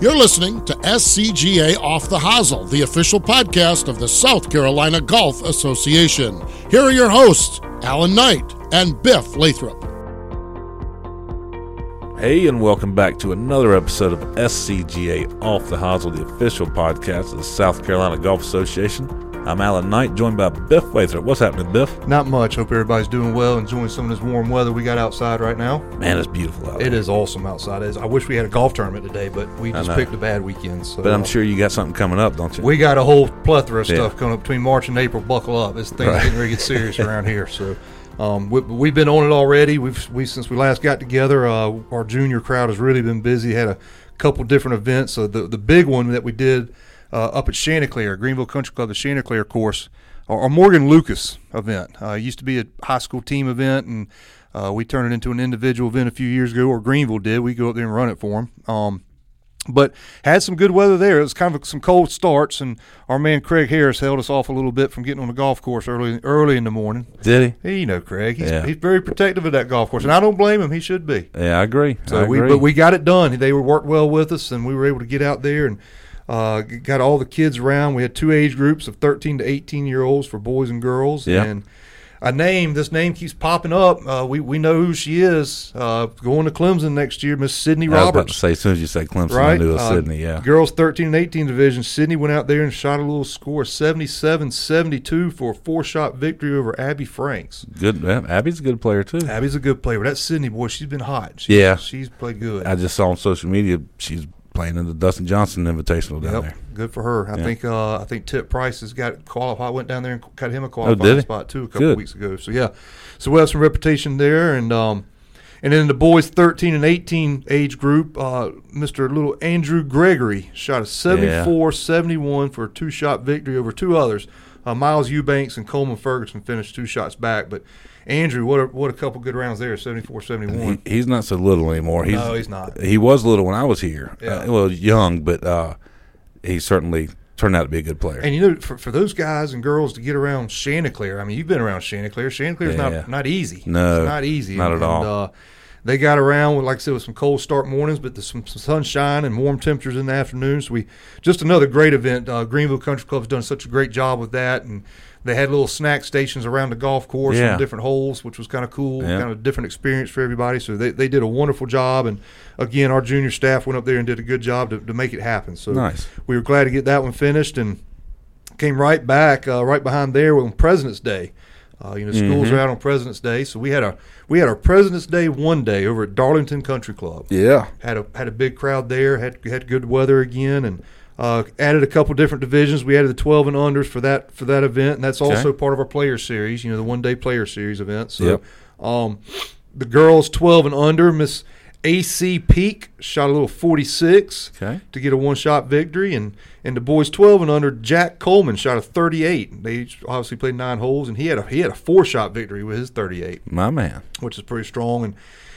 You're listening to SCGA Off the Hosel, the official podcast of the South Carolina Golf Association. Here are your hosts, Alan Knight and Biff Lathrop. Hey, and welcome back to another episode of SCGA Off the Hosel, the official podcast of the South Carolina Golf Association. I'm Alan Knight, joined by Biff Lathrop. What's happening, Biff? Not much. Hope everybody's doing well, enjoying some of this warm weather we got outside right now. Man, it's beautiful out there. It is awesome outside. It is. I wish we had a golf tournament today, but we just picked a bad weekend. So But I'm uh, sure you got something coming up, don't you? we got a whole plethora of Yeah. stuff coming up between March and April. Buckle up. This thing's Right. getting ready to get serious around here. So. Um, we, we've been on it already. We've we since we last got together. Uh, our junior crowd has really been busy. Had a couple different events. So the the big one that we did uh, up at Chanticleer, Greenville Country Club, the Chanticleer course, our, our Morgan Lucas event. Uh, it used to be a high school team event, and uh, we turned it into an individual event a few years ago. Or Greenville did. We go up there and run it for them. Um, but had some good weather there. It was kind of some cold starts, and our man Craig Harris held us off a little bit from getting on the golf course early early in the morning. Did he? you know, Craig, he's, Yeah. he's very protective of that golf course, and I don't blame him. He should be. Yeah, I agree. So I we, agree. but we got it done. They were worked well with us, and we were able to get out there and uh, got all the kids around. We had two age groups of 13 to 18 year olds for boys and girls. Yeah. And a name, this name keeps popping up. Uh, we we know who she is. Uh, going to Clemson next year, Miss Sydney I was about to Roberts. say, as soon as you say Clemson, I knew it was Uh, Sydney. Yeah, Girls 13 and 18 division. Sydney went out there and shot a little score 77 72 for a four shot victory over Abby Franks. good. yeah, Abby's a good player too. Abby's a good player, but that Sydney boy, she's been hot. Yeah. she's played good. I just saw on social media she's playing in the Dustin Johnson Invitational down Yep, there. good for her. I Yeah. think uh, I think Tip Price has got qualified. Went down there and got him a did qualifying he? spot too a couple Good. weeks ago. So yeah, so we have some reputation there, and um, and then the boys 13 and 18 age group, uh, Mr. Little Andrew Gregory shot a 74-71 for a two shot victory over two others. Uh, Miles Eubanks and Coleman Ferguson finished two shots back, but Andrew, what a, what a couple good rounds there, 74-71. He, he's not so little anymore. He's, No, he's not. He was little when I was here. Yeah. Uh, well, young, but uh, he certainly turned out to be a good player. And you know, for, for those guys and girls to get around Chanticleer, I mean, you've been around Chanticleer. Chanticleer's Yeah. not not easy. No, it's not easy. not and, at all. And, uh, they got around with, like I said, with some cold start mornings, but there's some, some sunshine and warm temperatures in the afternoons. We just another great event. Uh, Greenville Country Club's done such a great job with that, and they had little snack stations around the golf course Yeah. on different holes, which was kind of cool, Yeah. kind of a different experience for everybody. So they, they did a wonderful job, and again, our junior staff went up there and did a good job to, to make it happen. So Nice. we were glad to get that one finished, and came right back, uh, right behind there on President's Day. Uh, you know, schools Mm-hmm. are out on President's Day, so we had a we had our President's Day one day over at Darlington Country Club. yeah. Had a had a big crowd there. Had had good weather again, and uh, added a couple different divisions. We added the twelve and unders for that for that event, and that's also part of our player series. You know, the one day player series event. So, Yep. um, the girls twelve and under, Miss AC Peak shot a little forty six Okay. to get a one shot victory, and and the boys twelve and under, Jack Coleman shot a thirty eight. They obviously played nine holes, and he had a he had a four shot victory with his thirty eight My man. which is pretty strong. And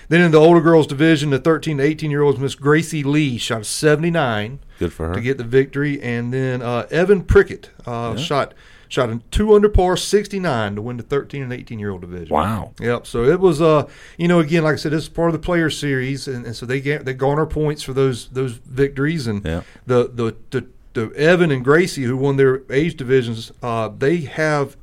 then in the older girls division, the 13 to 18 year olds, Miss Gracie Lee shot a 79 Good for her. to get the victory, and then uh, Evan Prickett uh, shot shot a two under par 69 to win the 13 and 18 year old division. wow. Yep. So it was, uh, you know, again, like I said, this is part of the player series, and, and so they get they garner points for those those victories, and Yeah. the, the the the Evan and Gracie who won their age divisions, uh, they have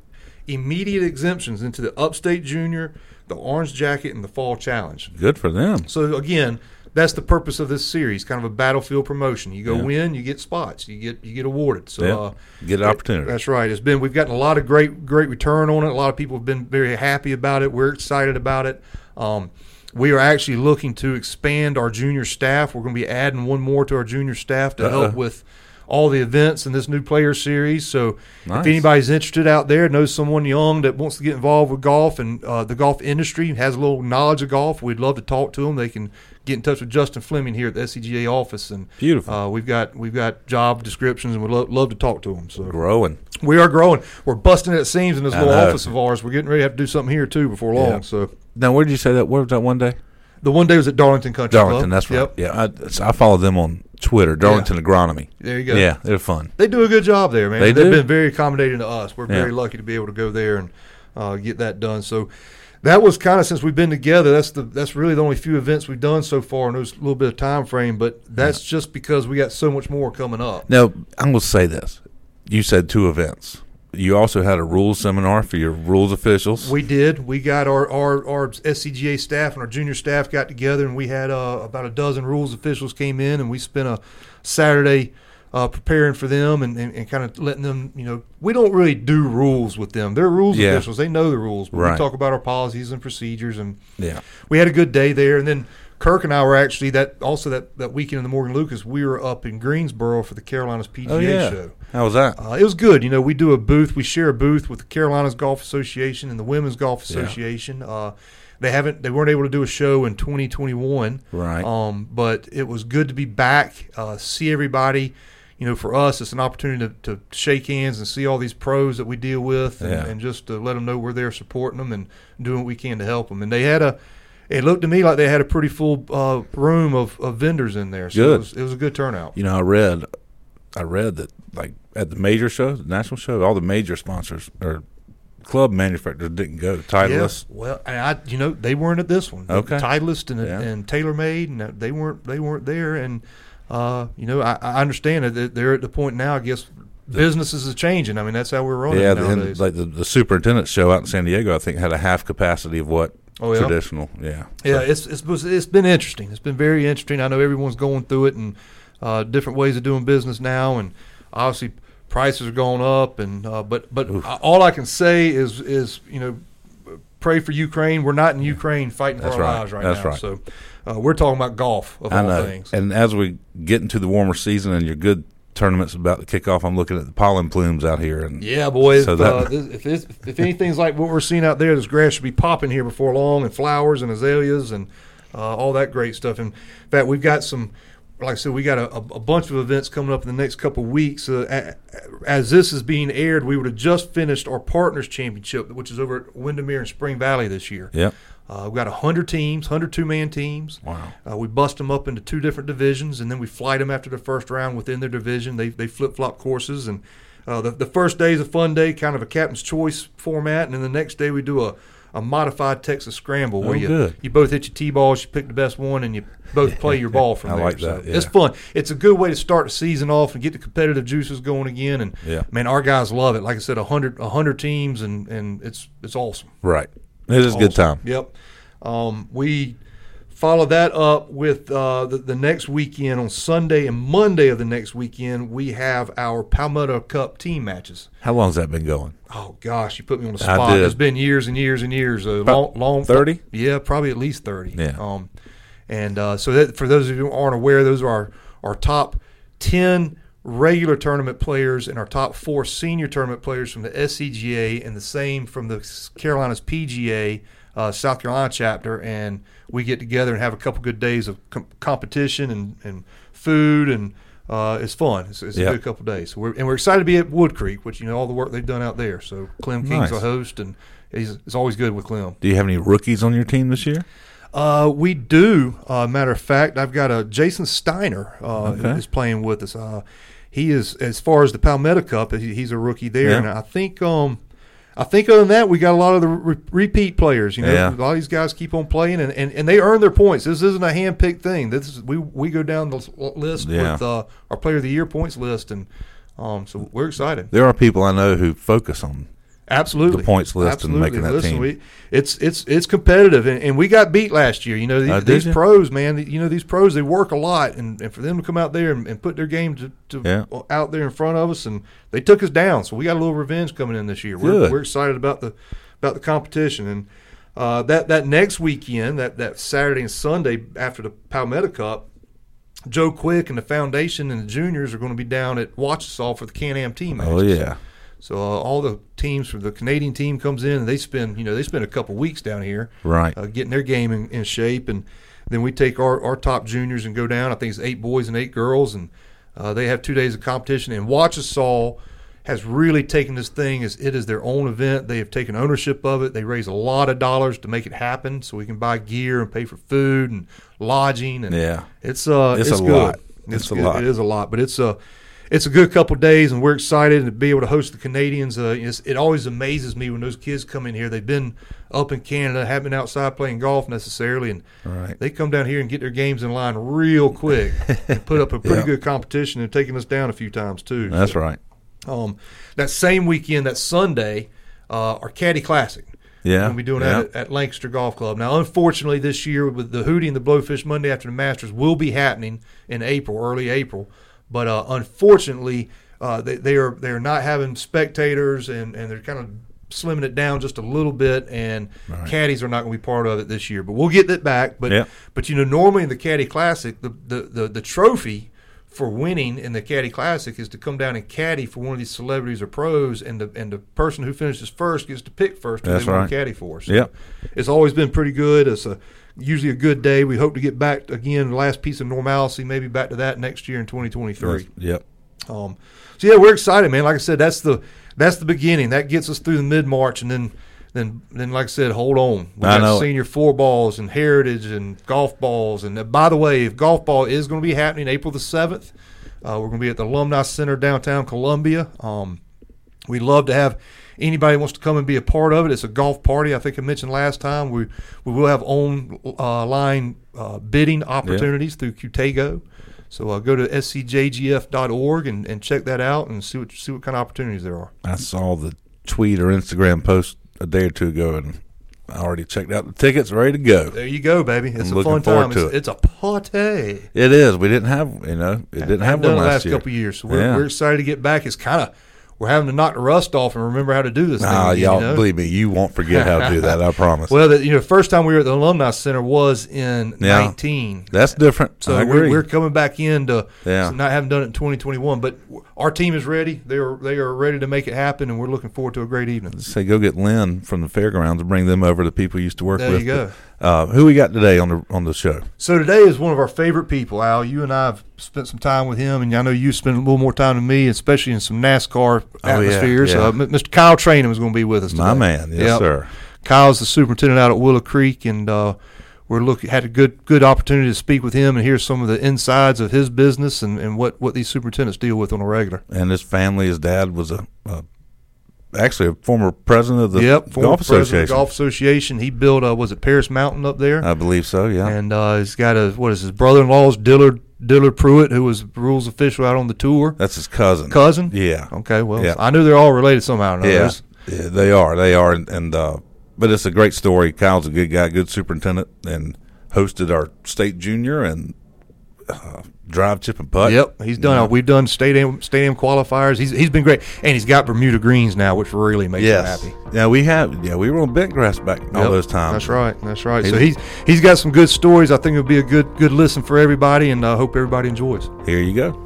immediate exemptions into the Upstate Junior, the Orange Jacket, and the Fall Challenge. Good for them. So again, that's the purpose of this series, kind of a battlefield promotion. You go Yeah. win, you get spots, you get you get awarded. So Yeah. uh, Get an opportunity. that's right. It's been we've gotten a lot of great great return on it. A lot of people have been very happy about it. We're excited about it. Um, we are actually looking to expand our junior staff. We're going to be adding one more to our junior staff to help Uh-oh. with all the events in this new player series. So Nice. if anybody's interested out there, knows someone young that wants to get involved with golf and uh, the golf industry, has a little knowledge of golf, we'd love to talk to them. They can get in touch with Justin Fleming here at the SCGA office, and Beautiful. Uh, we've got we've got job descriptions, and we'd lo- love to talk to them. So Growing. we are growing. We're busting at seams in this I little know. office of ours. We're getting ready to have to do something here too before long. Yeah. So Now, where did you say that? Where was that one day? the one day was at Darlington Country Darlington. Club. That's right. Yep. Yeah, I, I follow them on Twitter. Darlington Agronomy. There you go. Yeah, they're fun. They do a good job there, man. They They've do. been very accommodating to us. We're Yeah. very lucky to be able to go there and uh, get that done. So that was kind of since we've been together. That's the that's really the only few events we've done so far And in those little bit of time frame. But that's just because we got so much more coming up. Now, I'm going to say this. You said two events. You also had a rules seminar for your rules officials. We did. We got our, our, our SCGA staff and our junior staff got together, and we had uh, about a dozen rules officials came in, and we spent a Saturday uh, preparing for them and, and, and kind of letting them. You know, we don't really do rules with them. They're rules Yeah. officials. They know the rules. But Right. We talk about our policies and procedures, and yeah. we had a good day there. And then Kirk and I were actually that also that, that weekend in the Morgan Lucas. We were up in Greensboro for the Carolinas PGA Oh, yeah. show. How was that? Uh, it was good. You know, we do a booth. We share a booth with the Carolinas Golf Association and the Women's Golf Yeah. Association. Uh, they haven't. They weren't able to do a show in 2021. Right. Um, but it was good to be back. Uh, see everybody. You know, for us, it's an opportunity to, to shake hands and see all these pros that we deal with, and, Yeah. and just to let them know we're there supporting them and doing what we can to help them. And they had a. It looked to me like they had a pretty full uh, room of, of vendors in there. So Good. It was, it was a good turnout. You know, I read, I read that like at the major shows, the national show, all the major sponsors or club manufacturers didn't go. To Titleist. Yeah, well, I, you know, they weren't at this one. Okay. Titleist and Yeah. and TaylorMade, and they weren't they weren't there. And uh, you know, I, I understand that they're at the point now. I guess businesses are changing. I mean, that's how we're running Yeah, nowadays. like the, the superintendent show out in San Diego, I think had a half capacity of what Oh, yeah? traditional. Yeah, yeah, So- it's, it's it's been interesting. It's been very interesting. I know everyone's going through it and uh, different ways of doing business now, and obviously prices are going up. And uh, but but all I can say is is you know pray for Ukraine. We're not in Ukraine fighting for our right. lives right That's now. right. So uh, we're talking about golf of I all know. things. And as we get into the warmer season and your good tournaments about to kick off, I'm looking at the pollen plumes out here. And Yeah, boy. So if, that- uh, this, if, if anything's like what we're seeing out there, this grass should be popping here before long, and flowers and azaleas and uh, all that great stuff. And in fact, we've got some, like I said, we got a, a bunch of events coming up in the next couple of weeks. Uh, as this is being aired, we would have just finished our Partners Championship, which is over at Windermere and Spring Valley this year. Yep. Uh, we've got 100 teams, 102 man teams. Wow. Uh, we bust them up into two different divisions, and then we flight them after the first round within their division. They, they flip flop courses. And uh, the, the first day is a fun day, kind of a captain's choice format. And then the next day we do a, a modified Texas scramble where Oh, you, good. you both hit your tee balls, you pick the best one, and you both play your ball from I there. like So that, yeah. It's fun. It's a good way to start the season off and get the competitive juices going again. And Yeah. man, our guys love it. Like I said, 100, 100 teams, and, and it's it's awesome. Right. It is a good time. Yep. Um, we follow that up with uh, the, the next weekend on Sunday and Monday of the next weekend. We have our Palmetto Cup team matches. How long has that been going? Oh gosh, you put me on the spot. It's been years and years and years. Uh, long, long 30? Yeah, probably at least thirty. Yeah. Um, and uh, so that for those of you who aren't aware, those are our our top ten regular tournament players and our top four senior tournament players from the SCGA, and the same from the Carolinas PGA. Uh, South Carolina chapter, and we get together and have a couple good days of com- competition and, and food, and uh, it's fun. It's, it's Yep. a good couple days. We're, and we're excited to be at Wood Creek, which you know all the work they've done out there. So Clem King's Nice. a host, and he's it's always good with Clem. Do you have any rookies on your team this year? Uh, we do. Uh, matter of fact, I've got a Jason Steiner uh, Okay. is playing with us. Uh, he is as far as the Palmetto Cup. he- He's a rookie there, Yeah. and I think um, I think other than that, we got a lot of the re- repeat players. You know, Yeah. a lot of these guys keep on playing, and, and, and they earn their points. This isn't a hand picked thing. This is we we go down the list Yeah. with uh, our Player of the Year points list, and um, so we're excited. There are people I know who focus on. Absolutely, the points list and making that Listen, team. We, it's it's it's competitive, and, and we got beat last year. You know, these, Uh, these pros, man. You know, these pros they work a lot, and, and for them to come out there and, and put their game to, to Yeah. out there in front of us, and they took us down. So we got a little revenge coming in this year. We're, we're excited about the about the competition, and uh, that that next weekend, that that Saturday and Sunday after the Palmetto Cup. Joe Quick and the foundation and the juniors are going to be down at Wachesaw for the Can-Am team matches. Oh yeah, So uh, all the teams from the Canadian team comes in and they spend you know they spend a couple weeks down here right. uh, getting their game in, in shape and then we take our, our top juniors and go down. I think it's eight boys and eight girls and uh, they have two days of competition and Wachesaw has really taken this thing as it is their own event. They have taken ownership of it. They raise a lot of dollars to make it happen so we can buy gear and pay for food and lodging and Yeah. it's uh It's it's, a good. lot. It's, It's a good. lot. It is a lot, but it's uh it's a good couple days, and we're excited to be able to host the Canadians. Uh, it always amazes me when those kids come in here. They've been up in Canada, haven't been outside playing golf necessarily, and Right. they come down here and get their games in line real quick and put up a pretty Yeah. good competition and taking us down a few times too. That's So, right. Um, that same weekend, that Sunday, uh, our Caddy Classic. Yeah. We'll be doing yeah. that at, at Lancaster Golf Club. Now, unfortunately, this year with the Hootie and the Blowfish Monday after the Masters will be happening in April, early April. But uh, unfortunately, uh, they, they are they are not having spectators and, and they're kind of slimming it down just a little bit. And Right. caddies are not going to be part of it this year. But we'll get that back. But Yeah. but you know, normally in the Caddy Classic, the the, the, the trophy for winning in the Caddy Classic is to come down and caddy for one of these celebrities or pros, and the and the person who finishes first gets to pick first who That's they want right. to caddy for. So Yep. it's always been pretty good. It's a usually a good day. We hope to get back again, the last piece of normalcy, maybe back to that next year in 2023. Yep. Um, so yeah, we're excited, man. Like I said, that's the that's the beginning. That gets us through the mid March, and then then then like I said, hold on. We I got know senior four balls and heritage and golf balls. And uh, by the way, if golf ball is going to be happening April the seventh, uh, we're going to be at the Alumni Center downtown Columbia. Um, We'd love to have anybody wants to come and be a part of it. It's a golf party. I think I mentioned last time. We we will have online uh, bidding opportunities through Qtego. So uh, go to scjgf.org and, and check that out and see what see what kind of opportunities there are. I saw the tweet or Instagram post a day or two ago, and I already checked out the tickets, ready to go. There you go, baby. It's I'm a fun time. It's, it. it's a party. It is. We didn't have, you know, it didn't have one the last, last year. couple of years. So we're, Yeah. we're excited to get back. It's kind of we're having to knock the rust off and remember how to do this. Nah, thing, y'all you know? believe me, you won't forget how to do that. I promise. Well, the, you know, first time we were at the Alumni Center was in Yeah. 19. That's different. So we're, we're coming back into Yeah. so not having done it in 2021, but our team is ready. They are they are ready to make it happen, and we're looking forward to a great evening. Say go get Lynn from the fairgrounds and bring them over. The people you used to work There with. There you go. But, uh, who we got today on the on the show? So today is one of our favorite people, Al. You and I have spent some time with him, and I know you spent a little more time than me, especially in some NASCAR Oh, yeah, atmospheres. yeah. Uh, Mr. Kyle Trainum is going to be with us. My man, yes Yep. sir. Kyle's the superintendent out at Willow Creek, and uh, we're looking had a good good opportunity to speak with him and hear some of the insides of his business and, and what, what these superintendents deal with on a regular. And his family, his dad was a, a actually a former president of the yep, golf president of association. the Golf Association. He built uh, was it Paris Mountain up there, I believe so. Yeah. and uh, he's got a what is his brother-in-law's Dillard Dillard Pruitt, who was rules official out on the tour. That's his cousin. Cousin. Yeah. Okay, well, Yeah. I knew they're all related somehow. Or another. Yeah. Yeah, they are. They are, and, and uh, but it's a great story. Kyle's a good guy, good superintendent, and hosted our state junior and uh, drive, chip, and putt. Yep, he's done. Yeah. We've done stadium stadium qualifiers. He's he's been great, and he's got Bermuda greens now, which really makes Yes. him happy. Yeah, we have. Yeah, we were on bent grass back all those times. That's right. That's right. He's- so he's he's got some good stories. I think it'll be a good good listen for everybody, and I hope everybody enjoys. Here you go.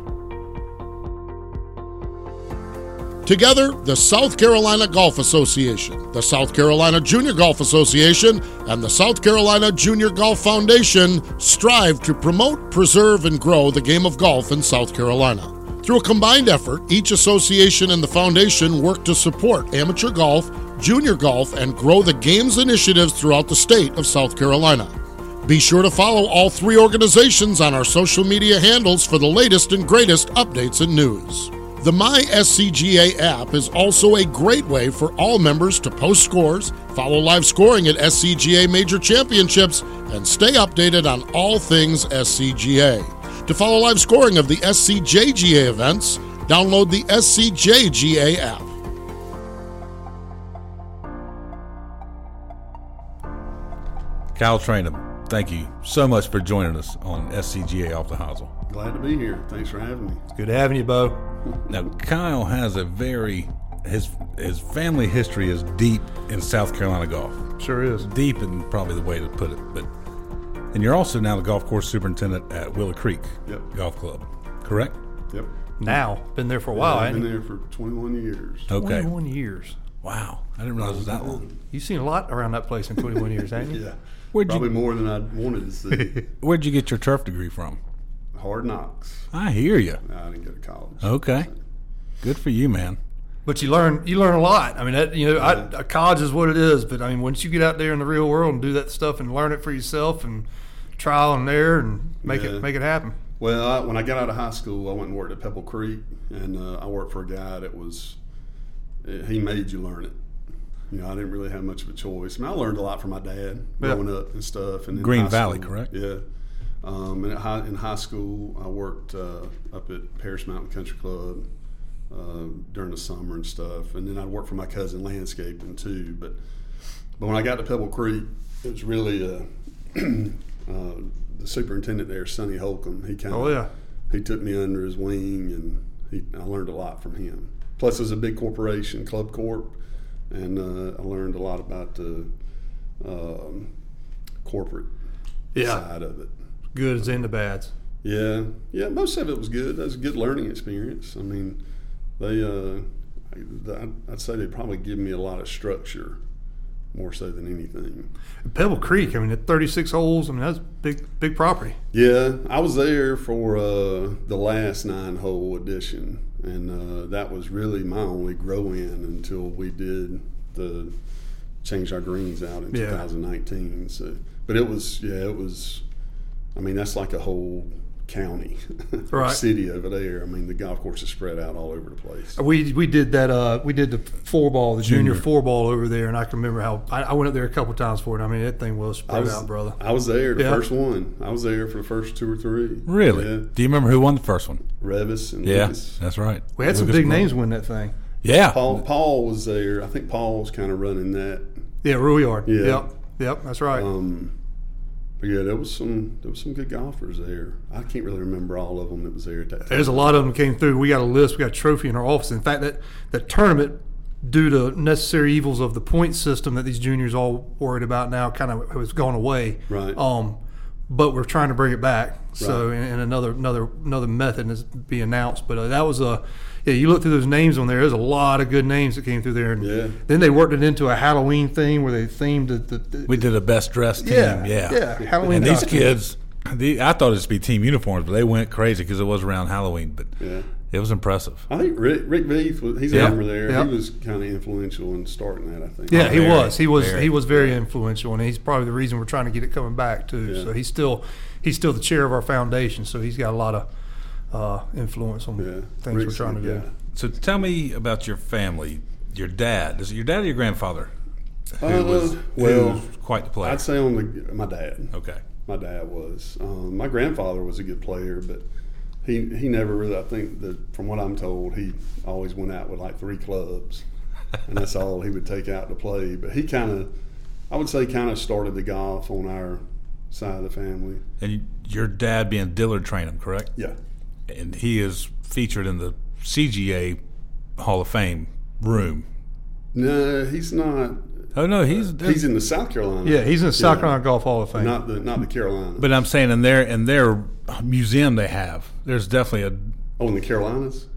Together, the South Carolina Golf Association, the South Carolina Junior Golf Association, and the South Carolina Junior Golf Foundation strive to promote, preserve, and grow the game of golf in South Carolina. Through a combined effort, each association and the foundation work to support amateur golf, junior golf, and grow the game's initiatives throughout the state of South Carolina. Be sure to follow all three organizations on our social media handles for the latest and greatest updates and news. The My SCGA app is also a great way for all members to post scores, follow live scoring at SCGA Major Championships, and stay updated on all things SCGA. To follow live scoring of the SCJGA events, download the SCJGA app. Kyle Trainum, thank you so much for joining us on SCGA Off the Hosel. Glad to be here. Thanks for having me. Good having you, Bo. Now, Kyle has a very his his family history is deep in South Carolina golf. Sure is. Deep, in probably the way to put it. But and you're also now the golf course superintendent at Willow Creek Yep. Golf Club, correct? Yep. Now, been there for a while. I've ain't been you? there for 21 years. Okay. 21 years. Wow, I didn't realize it was that long. You've seen a lot around that place in 21 years, haven't you? Yeah. Where'd Probably you more than I wanted to see. Where'd you get your turf degree from? Hard knocks. I hear you. No, I didn't go to college. Okay, good for you, man. But you learn you learn a lot. I mean, that, you know, I, college is what it is. But I mean, once you get out there in the real world and do that stuff and learn it for yourself and trial and error and make Yeah. it make it happen. Well, I, when I got out of high school, I went and worked at Pebble Creek, and uh, I worked for a guy that was he made you learn it. You know, I didn't really have much of a choice. I mean, I learned a lot from my dad Yeah. growing up and stuff. And in Green Valley, school- correct? Yeah. Um, and at high, in high school, I worked uh, up at Paris Mountain Country Club uh, during the summer and stuff. And then I worked for my cousin landscaping too. But but when I got to Pebble Creek, it was really uh, uh, the superintendent there, Sonny Holcomb. He kind of Oh yeah. he took me under his wing, and he, I learned a lot from him. Plus, it was a big corporation, Club Corp, and uh, I learned a lot about the um, corporate Yeah. side of it. Goods and the bads. Yeah, yeah, most of it was good. That was a good learning experience. I mean, they, uh, I'd say they probably give me a lot of structure more so than anything. Pebble Creek. I mean, at 36 holes. I mean, that's big, big property. Yeah, I was there for uh, the last nine hole edition, and uh, that was really my only grow in until we did the change our greens out in Yeah. 2019. So, but it was yeah, it was. I mean, that's like a whole county, Right. city over there. I mean, the golf course is spread out all over the place. We we did that. Uh, we did the four ball, the junior, Junior. four ball over there, and I can remember how I, I went up there a couple times for it. I mean, that thing was spread was out, brother. I was there the Yeah. first one. I was there for the first two or three. Really? Yeah, Do you remember who won the first one? Revis and Yeah, Lucas. that's right. We had some big Grove. names win that thing. Yeah. Paul Paul was there. I think Paul was kind of running that. Yeah, Rouillard. Yeah. Yep. Yep. That's right. Um, but yeah, there was some there was some good golfers there. I can't really remember all of them that was there at that time. There's a lot of them came through. We got a list. We got a trophy in our office. In fact, that that tournament, due to necessary evils of the point system that these juniors all worried about now, kind of has gone away. Right. Um, but we're trying to bring it back. So, Right. in, in another another another method is be announced. But uh, that was a yeah. You look through those names on there. There's a lot of good names that came through there. And Yeah. Then they worked it into a Halloween thing where they themed the, the, the We did a best dressed team. yeah Yeah. yeah Halloween. And these kids, the, I thought it'd be team uniforms, but they went crazy because it was around Halloween. But Yeah. it was impressive. I think Rick Rick Veith was he's Yeah. a member there. Yeah. He was kind of influential in starting that. I think. Yeah, he Very, was. He was. very. He was very influential, and he's probably the reason we're trying to get it coming back too. Yeah. So he's still he's still the chair of our foundation. So he's got a lot of uh, influence on Yeah. things Rick's we're trying to a do. good. So tell me about your family. Your dad. Is it your dad or your grandfather? Who Uh, was, who well, was quite the player. I'd say on the my dad. okay. My dad was. Um, my grandfather was a good player, but he he never really. I think that from what I'm told, he always went out with like three clubs, and that's all he would take out to play. But he kind of, I would say, kind of started the golf on our side of the family. And your dad being Dillard Trainum, correct? Yeah. And he is featured in the CGA Hall of Fame room. No, he's not. Oh no, he's uh, He's in the South Carolina. Yeah, he's in the South Yeah. Carolina Golf Hall of Fame. Not the not the Carolina. But I'm saying in their in their museum they have there's definitely a oh, in the Carolinas.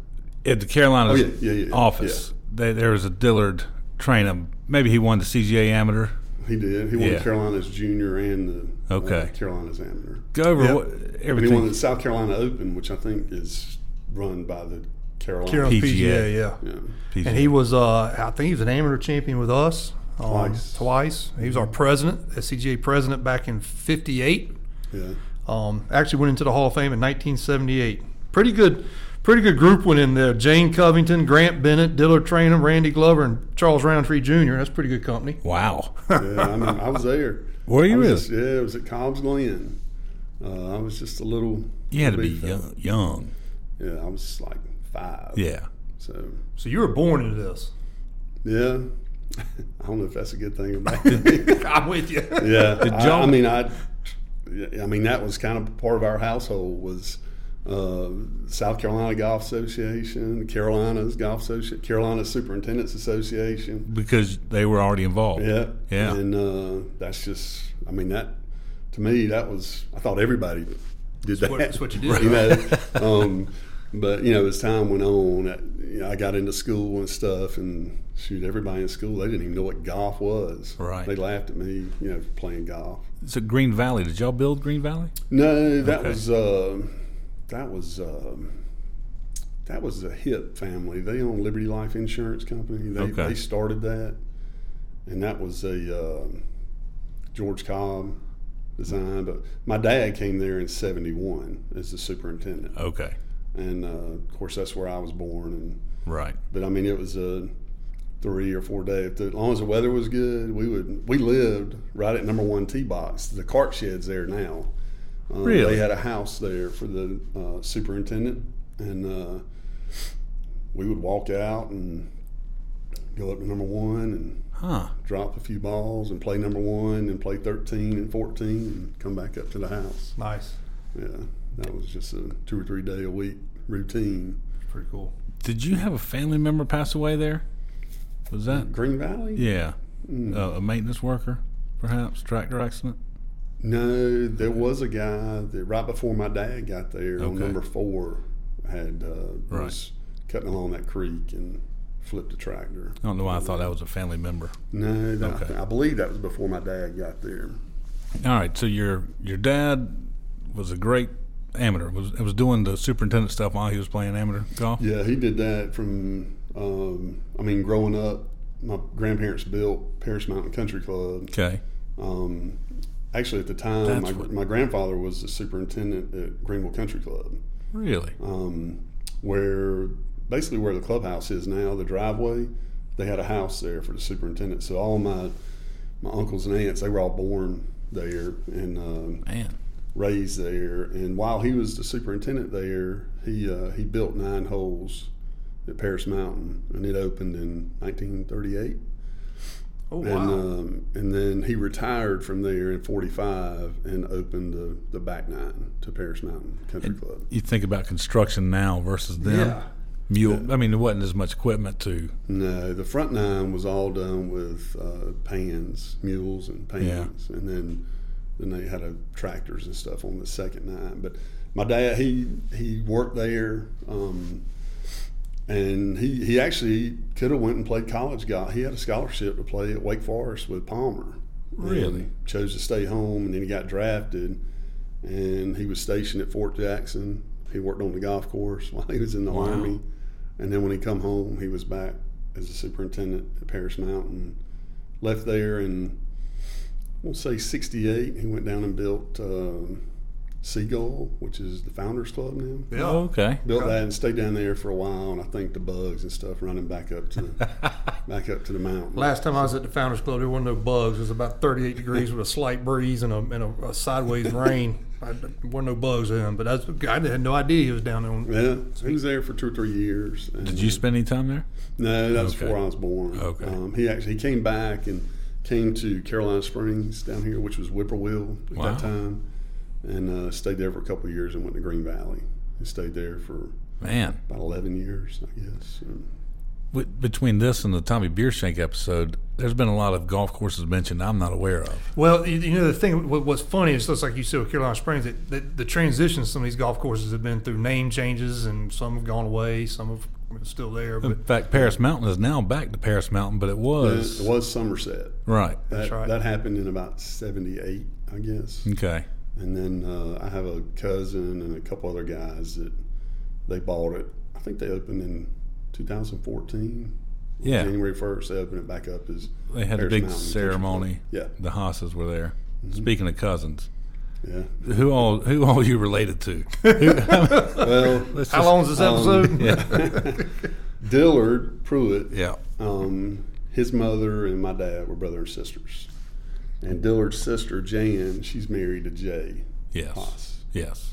at the Carolina Oh, yeah, yeah, office. They, there was a Dillard Trainum. Maybe he won the CGA Amateur. He did. He won Yeah. the Carolinas Junior and the Okay. uh, Carolinas Amateur. Go over Yep. what, And he won the South Carolina Open, which I think is run by the Carolina. Carolina PGA. PGA, yeah. Yeah. PGA. And he was, uh, I think he was an amateur champion with us um, Twice. Twice. He was our president, SCGA president back in '58. Yeah. Um, actually went into the Hall of Fame in 1978. Pretty good, pretty good group went in there. Jane Covington, Grant Bennett, Dillard Trainum, Randy Glover, and Charles Roundtree Jr. That's pretty good company. wow. Yeah, I mean, I was there. Where you was with? yeah, it was at Cobb's Glen. Uh, I was just a little. You had to be young. young. Yeah, I was like five. Yeah. So, So you were born into this. yeah. I don't know if that's a good thing or bad. I'm with you. yeah. I, I mean, I. I mean, that was kind of part of our household was uh, South Carolina Golf Association, Carolina's Golf Association, Carolina Superintendents Association. Because they were already involved. Yeah. Yeah. And uh, that's just, I mean, that, to me, that was, I thought everybody did that. what- that's what you did, you know? um, but, you know, as time went on, that, you know, I got into school and stuff, and shoot, everybody in school, they didn't even know what golf was. Right. They laughed at me, you know, playing golf. So Green Valley. Did y'all build Green Valley? No, that Okay. was, uh, that was, um that was a hip family. They own Liberty Life Insurance Company. They, Okay. they started that, and that was a um George Cobb design. But my dad came there in '71 as the superintendent, Okay. and uh, of course that's where I was born. And Right. but I mean, it was a three or four day. If the, as long as the weather was good, we would. We lived right at number one T box. The cart shed's there now. Um, Really? They had a house there for the uh, superintendent, and uh, we would walk out and go up to number one and Huh. drop a few balls and play number one and play 13 and 14 and come back up to the house. Nice. Yeah, that was just a two or three day a week routine. Pretty cool. Did you have a family member pass away there? Was that? Green Valley? Yeah. Uh, a maintenance worker, perhaps? Tractor accident? No, there was a guy that right before my dad got there on number four had uh, Right. was cutting along that creek and flipped a tractor. I don't know why I thought that was a family member. No, that, Okay. I, believe that was before my dad got there. All right. So your your dad was a great amateur. Was was doing the superintendent stuff while he was playing amateur golf. Yeah, he did that from. Um, I mean, growing up, my grandparents built Paris Mountain Country Club. Okay. Um, actually, at the time, my, what- my grandfather was the superintendent at Greenville Country Club, Really? um, where basically where the clubhouse is now, the driveway. They had a house there for the superintendent. So all my my uncles and aunts, they were all born there and um, Man. raised there. And while he was the superintendent there, he uh, he built nine holes at Paris Mountain, and it opened in 1938. Oh wow. And um, and then he retired from there in '45 and opened the, the back nine to Paris Mountain Country Club. You think about construction now versus then. Yeah. Mule. I mean, there wasn't as much equipment to. No, the front nine was all done with uh, pans, mules, and pans, and then then they had a, tractors and stuff on the second nine. But my dad, he he worked there, um, and he he actually could have went and played college golf. He had a scholarship to play at Wake Forest with Palmer. Really? Chose to stay home, and then he got drafted, and he was stationed at Fort Jackson. He worked on the golf course while he was in the Wow. army, and then when he come home, he was back as a superintendent at Paris Mountain. Left there in, we'll say '68. He went down and built um, Seagull, which is the Founders Club now. yeah. Oh, okay. Built that and stayed down there for a while, and I think the bugs and stuff running back up to back up to the mountain. Last time I was at the Founders Club, there weren't no bugs. It was about 38 degrees with a slight breeze and a, and a, a sideways rain. I, there weren't no bugs in, but that's, I had no idea he was down there. On, Yeah, he was there for two or three years. and- Did you spend any time there? No, that was Okay. before I was born. Okay. Um, he actually he came back and came to Carolina Springs down here, which was Whippoorwill at Wow. that time, and uh, stayed there for a couple of years and went to Green Valley. He stayed there for Man, about eleven years, I guess. And between this and the Tommy Beershank episode, there's been a lot of golf courses mentioned I'm not aware of. well, you, you know the thing. What's funny is just like you said with Carolina Springs, that the, the transitions. Some of these golf courses have been through name changes, and some have gone away. Some have are still there. But In fact, Paris Mountain is now back to Paris Mountain, but it was it was Somerset. right. That, That's right. That happened in about '78, I guess. Okay. And then uh, I have a cousin and a couple other guys that they bought it. I think they opened in 2014. Yeah. January 1st, they opened it back up as They had a big Mountain ceremony. Yeah, The Haas's were there. Speaking of cousins, yeah. who all who all you related to? Well, Let's how long is this um, episode? Dillard Pruitt, Yeah. um, his mother and my dad were brother and sisters. And Dillard's sister, Jan, she's married to Jay Yes. Haas. Yes.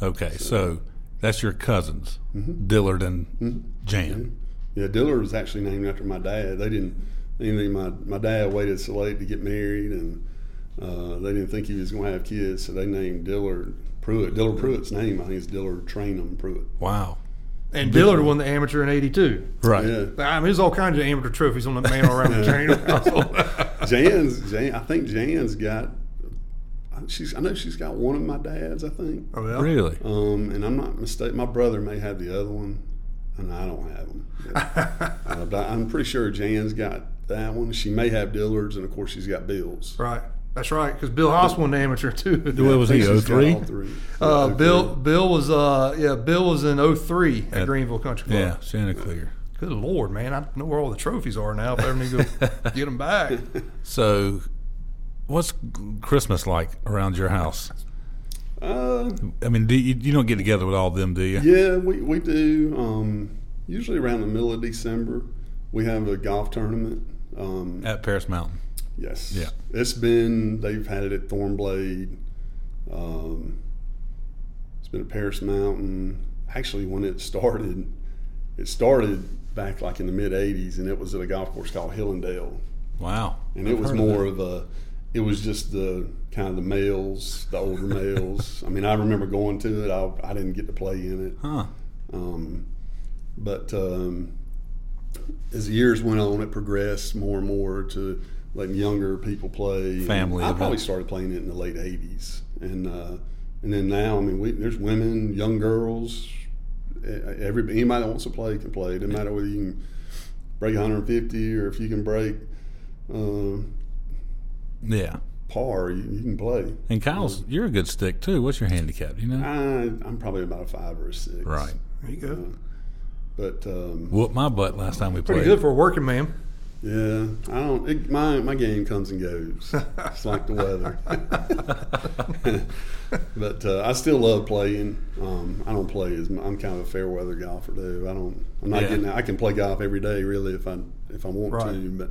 Okay, so that's your cousins, mm-hmm. Dillard and mm-hmm. Jan. Mm-hmm. Yeah, Dillard was actually named after my dad. They didn't, didn't my, my dad waited so late to get married, and uh, they didn't think he was going to have kids, so they named Dillard Pruitt. Dillard Pruitt's name, I think, is Dillard Trainum Pruitt. Wow. And Dillard won the amateur in '82. Right. Yeah. I mean, there's all kinds of amateur trophies on the man around the train. Jan's, Jan, I think Jan's got, she's, I know she's got one of my dad's, I think. oh, yeah. Really? Um, and I'm not mistaken. My brother may have the other one, and I don't have them. uh, but I'm pretty sure Jan's got that one. She may have Dillard's, and of course she's got Bill's. Right. That's right. Because Bill Haas won the amateur too. What was he? think she's 03? Uh, Bill Bill was uh yeah Bill was in 03 at At- Greenville Country Club. Yeah, Chanticleer. Good lord, man! I know where all the trophies are now. If I ever need to go get them back. So What's Christmas like around your house? Uh, I mean, do you, you don't get together with all of them, do you? yeah, we we do. Um, usually around the middle of December, we have a golf tournament. Um, At Paris Mountain. Yes. Yeah. It's been they've had it at Thornblade. Um, it's been at Paris Mountain. Actually, when it started, it started back like in the mid '80s, and it was at a golf course called Hillendale, Wow. and I've it was heard of more of a. It was just the kind of the males, the older males. I mean, I remember going to it. I, I didn't get to play in it. Huh. Um, but um, as the years went on, it progressed more and more to letting younger people play. Family I probably started playing it in the late '80s, and uh, and then now, I mean, we, there's women, young girls. Every anybody that wants to play can play. It doesn't matter whether you can break 150 or if you can break uh, Yeah. par, you, you can play. And Kyle's, you're a good stick too. What's your handicap? You know? I, I'm probably about a five or a six. Right. There you go. But um, Whooped my butt last time we Pretty played. good for a working man. Yeah, I don't. It, my my game comes and goes. It's like the weather. but uh, I still love playing. Um, I don't play as I'm kind of a fair weather golfer too. I don't. I'm not Yeah. getting. out. I can play golf every day really if I if I want Right. to, but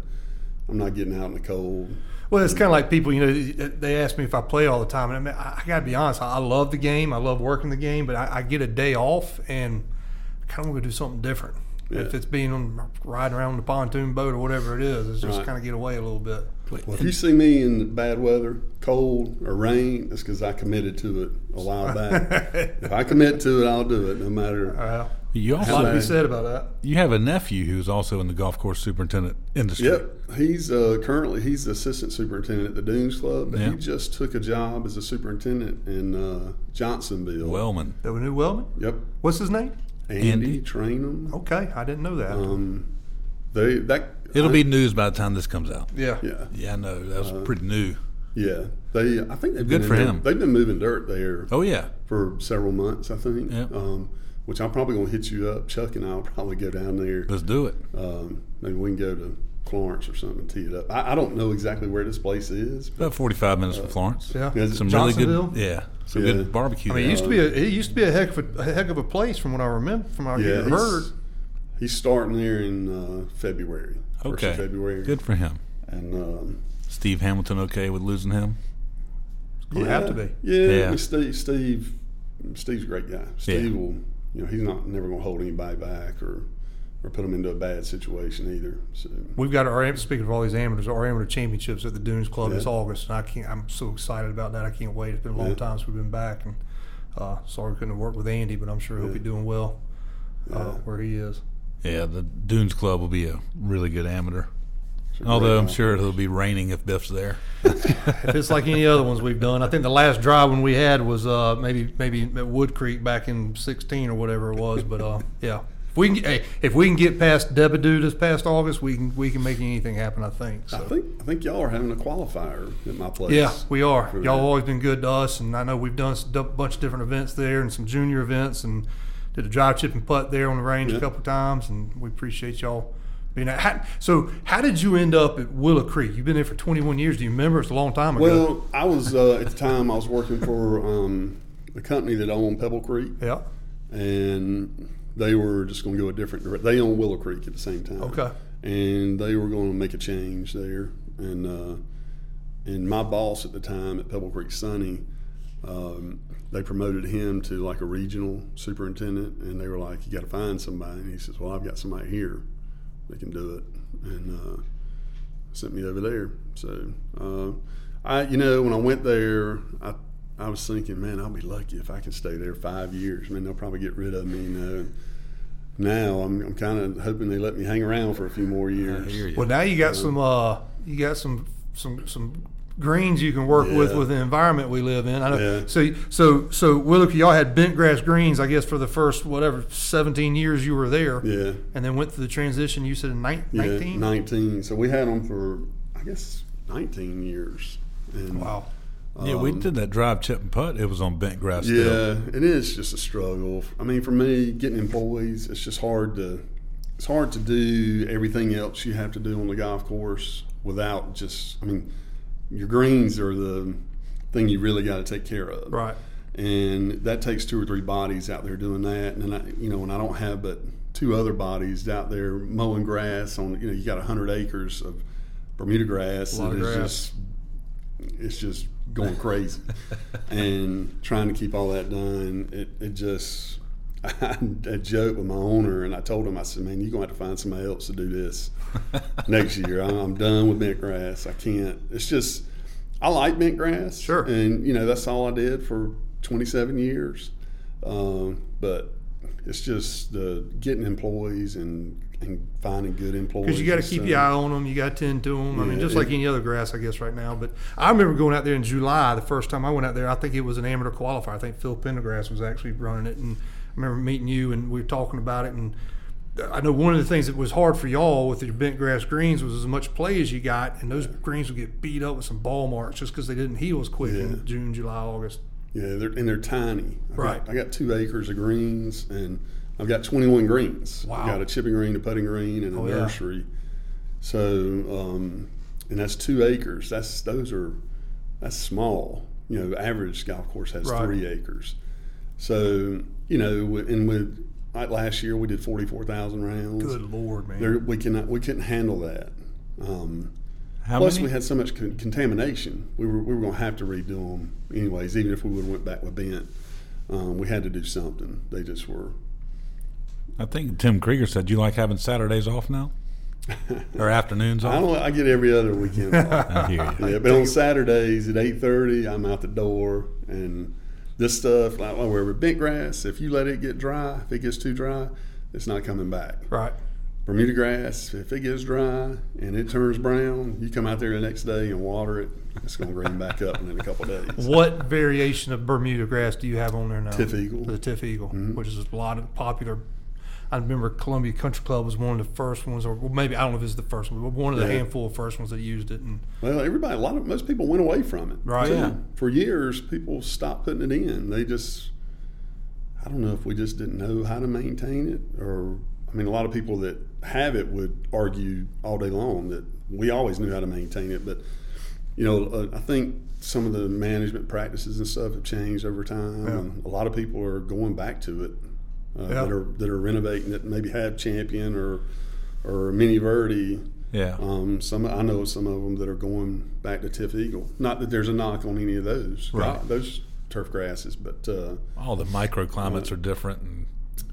I'm not getting out in the cold. Well, it's kind of like people, you know, they ask me if I play all the time. And I, mean, I, I got to be honest, I love the game. I love working the game, but I, I get a day off and I kind of want to do something different. If it's being on riding around the pontoon boat or whatever it is, it's just Right. kind of get away a little bit. Well, if you see me in bad weather, cold or rain, it's because I committed to it a while back. if I commit to it, I'll do it, no matter. Uh, You a lot also to be said about that. you have a nephew who's also in the golf course superintendent industry. Yep, he's uh, currently he's the assistant superintendent at the Dunes Club, but Yeah. he just took a job as a superintendent in uh, Johnsonville. Wellman. That The new Wellman? yep, What's his name? Andy, Andy. Trainum. Okay, I didn't know that. Um, they that It'll I- be news by the time this comes out. yeah. yeah Yeah, I know. That was pretty new. yeah they I think they've Good been for in there- him. They've been moving dirt there Oh yeah. for several months, I think. Yep. Um, which I'm probably gonna hit you up, Chuck, and I'll probably go down there. Let's do it. Um, maybe we can go to Florence or something and tee it up. I, I don't know exactly where this place is. But About 45 minutes from Florence. Yeah. Some really Johnsonville? good, yeah, some Yeah. good barbecue. I mean, it used to be a it used to be a heck of a, a heck of a place from what I remember from what I heard. he's, he's starting there in uh, February. First okay. of February. Good for him. And um, Steve Hamilton okay with losing him? Gonna have to be. Yeah, Yeah. I mean, Steve. Steve. Steve's a great guy. Steve Yeah. will. You know, he's not never going to hold anybody back or or put them into a bad situation either. So We've got our speaking of all these amateurs, our amateur championships at the Dunes Club this August, and I can't. I'm so excited about that. I can't wait. It's been a long Yeah. time since we've been back, and uh, sorry we couldn't have worked with Andy, but I'm sure he'll be doing well uh, Yeah. where he is. Yeah, the Dunes Club will be a really good amateur. Although I'm sure it'll be raining if Biff's there. if it's like any other ones we've done, I think the last dry one we had was uh, maybe maybe at Wood Creek back in '16 or whatever it was. But uh, yeah, if we can hey, if we can get past Debadoo this past August, we can we can make anything happen. I think. I think I think y'all are having a qualifier at my place. Yeah, we are. Y'all that. have always been good to us, and I know we've done a bunch of different events there and some junior events, and did a drive, chip, and putt there on the range a Yeah. couple times, and we appreciate y'all being. How, so, how did you end up at Willow Creek? You've been there for 21 years. Do you remember? It's a long time ago. Well, I was uh, at the time I was working for um, the company that owned Pebble Creek, yeah. and they were just going to go a different direction. They own Willow Creek at the same time. Okay. and they were going to make a change there. And uh, and my boss at the time at Pebble Creek, Sunny, um, they promoted him to like a regional superintendent, and they were like, "You got to find somebody." And he says, "Well, I've got somebody here that can do it," and uh, sent me over there. So uh, I, you know, when I went there, I. I was thinking, man, I'll be lucky if I can stay there five years. I mean, they'll probably get rid of me, you know. Now I'm, I'm kind of hoping they let me hang around for a few more years. hear. Well, now you got some. Uh, you got some some some greens you can work with Yeah. with the environment we live in. I know. Yeah. So so so Willow, y'all had bent grass greens, I guess, for the first whatever 17 years you were there. Yeah, And then went through the transition. You said in nine- yeah, 19. 19. So we had them for I guess 19 years. And, Wow. Yeah, we um, did that drive, chip, and putt. It was on bent grass. still. Yeah, it is just a struggle. I mean, for me, getting employees, it's just hard to. It's hard to do everything else you have to do on the golf course without just. I mean, your greens are the thing you really got to take care of. Right. And that takes two or three bodies out there doing that. And then I, you know, when I don't have but two other bodies out there mowing grass on, you know, you got hundred acres of Bermuda grass, A lot and of it's grass. just it's just going crazy. and trying to keep all that done, it, it just I, I joked with my owner and I told him, I said, Man, you're gonna have to find somebody else to do this next year. I'm, I'm done with bent grass. I can't it's just I like bent grass. Sure. And you know, that's all I did for twenty seven years. Um, but it's just the getting employees and, and finding good employees. Because you got to keep your eye on them, you got to tend to them. I mean, just it- like any other grass, I guess, right now. But I remember going out there in July. The first time I went out there, I think it was an amateur qualifier. I think Phil Pendergrass was actually running it, and I remember meeting you and we were talking about it. And I know one of the things that was hard for y'all with your bent grass greens was as much play as you got, and those greens would get beat up with some ball marks just because they didn't heal as quick Yeah. in June, July, August. Yeah, they're, and they're tiny. I Right. Got, I got two acres of greens, and I've got 21 greens. Wow. I got a chipping green, a putting green, and a Oh, yeah. nursery. So, um, and that's two acres. That's those are that's small. You know, average golf course has Right. three acres. So, you know, and with like last year we did 44,000 rounds. Good lord, man! There, we cannot we couldn't handle that. Um, How Plus, many? we had so much con- contamination. We were we were going to have to redo them anyways, even if we would have went back with bent. Um, we had to do something. They just were. I think Tim Krieger said you like having Saturdays off now, or afternoons I off. don't. I get every other weekend. off. I hear you. yeah, but on Saturdays at eight thirty, I'm out the door, and this stuff like well, where bent grass. If you let it get dry, if it gets too dry, it's not coming back. right. Bermuda grass, if it gets dry and it turns brown, you come out there the next day and water it. It's going to green back up in a couple of days. What variation of Bermuda grass do you have on there now? TifEagle. The TifEagle, mm-hmm. which is a lot of popular. I remember Columbia Country Club was one of the first ones, or maybe I don't know if it's the first one, but one of the Yeah. handful of first ones that used it. And Well, everybody, a lot of most people went away from it. Right. Yeah. For years, people stopped putting it in. They just, I don't know if we just didn't know how to maintain it, or I mean, a lot of people that have it would argue all day long that we always knew how to maintain it, but you know, uh, I think some of the management practices and stuff have changed over time, Yeah. a lot of people are going back to it uh, Yeah. that are that are renovating it, maybe have Champion or or Mini Verde. Yeah. Um, some I know some of them that are going back to TifEagle. Not that there's a knock on any of those, Right. Those turf grasses, but uh, All the microclimates are different, and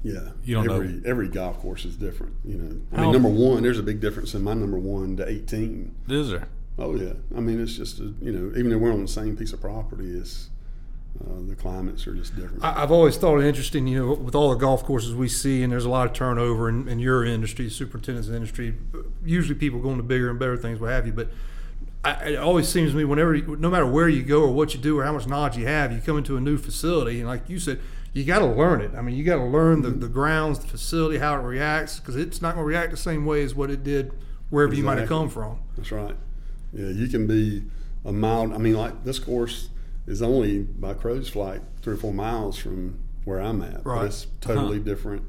yeah, You don't know- every every golf course is different. You know, I mean, number one, there's a big difference in my number one to 18. is there? Oh yeah, I mean it's just a, you know even though we're on the same piece of property, it's uh, the climates are just different. I, I've always thought it interesting, you know, with all the golf courses we see, and there's a lot of turnover in, in your industry, superintendent's industry. Usually, people going to bigger and better things, what have you. But I, it always seems to me, whenever, you- no matter where you go or what you do or how much knowledge you have, you come into a new facility, and like you said, you got to learn it. I mean, you got to learn the, the grounds, the facility, how it reacts, because it's not going to react the same way as what it did wherever you might have come from. That's right. Yeah, you can be a mild. I mean, like this course is only by crow's flight three or four miles from where I'm at. Right. But it's totally uh-huh. different.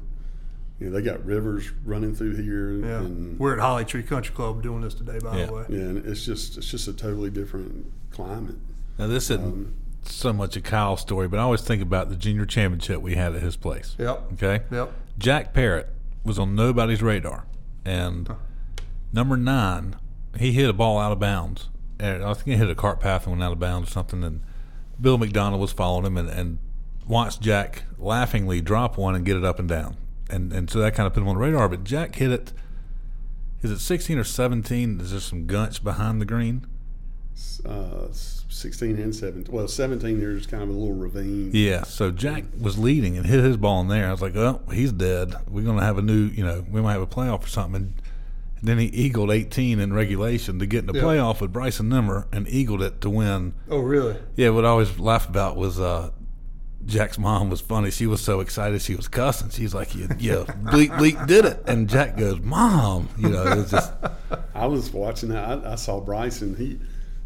You know, they got rivers running through here, Yeah, and we're at Holly Tree Country Club doing this today, by Yeah. the way. yeah, and it's just it's just a totally different climate. Now this isn't um, so much a Kyle story, but I always think about the junior championship we had at his place. Yep. Okay. Yep. Jack Parrott was on nobody's radar, and number nine, he hit a ball out of bounds. And I think he hit a cart path and went out of bounds or something. And Bill McDonald was following him and, and watched Jack laughingly drop one and get it up and down. And and so that kind of put him on the radar. But Jack hit it. Is it 16 or 17? Is there some gunch behind the green? Uh, 16 and 17. Well, 17 there's kind of a little ravine. Yeah, so Jack was leading and hit his ball in there. I was like, "Oh, he's dead. We're gonna have a new, you know, we might have a playoff or something." And then he eagled 18 in regulation to get in the Yeah. playoff with Bryson Nimmer and eagled it to win. Oh, really? Yeah, what I always laugh about was uh, Jack's mom was funny. She was so excited she was cussing. She's like, "Yeah, yeah bleep bleep did it," and Jack goes, "Mom," you know, it was just I was watching that. I, I saw Bryson. He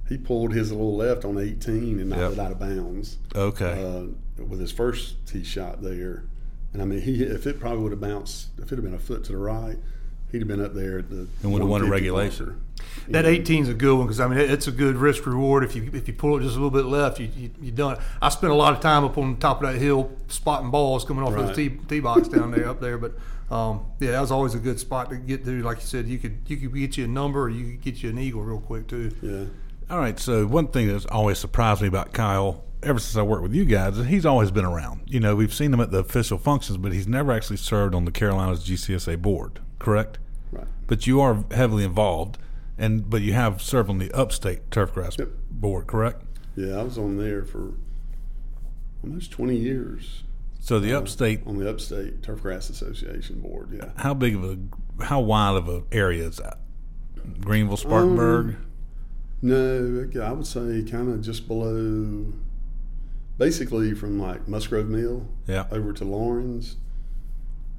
he pulled his little left on 18 and knocked Yep. it out of bounds. okay. uh, with his first tee shot there. And I mean, he if it probably would have bounced, if it had been a foot to the right, he'd have been up there at the And would have won a regulation. marker. That 18 is a good one because I mean it's a good risk reward. If you if you pull it just a little bit left, you you, you done. it. I spent a lot of time up on the top of that hill spotting balls coming off of Right. the tee, tee box down there up there. But um, yeah, that was always a good spot to get to. Like you said, you could you could get you a number or you could get you an eagle real quick too. Yeah. All right. So one thing that's always surprised me about Kyle, ever since I worked with you guys, is he's always been around. You know, we've seen him at the official functions, but he's never actually served on the Carolinas GCSA board. Correct? Right. But you are heavily involved, and but you have served on the Upstate Turfgrass Yep. board. Correct? Yeah, I was on there for almost 20 years So the uh, Upstate, on the Upstate Turfgrass Association board. Yeah. how big of a, how wide of an area is that? Greenville, Spartanburg. Um, no, I would say kind of just below, basically from like Musgrove Mill yeah. over to Laurens,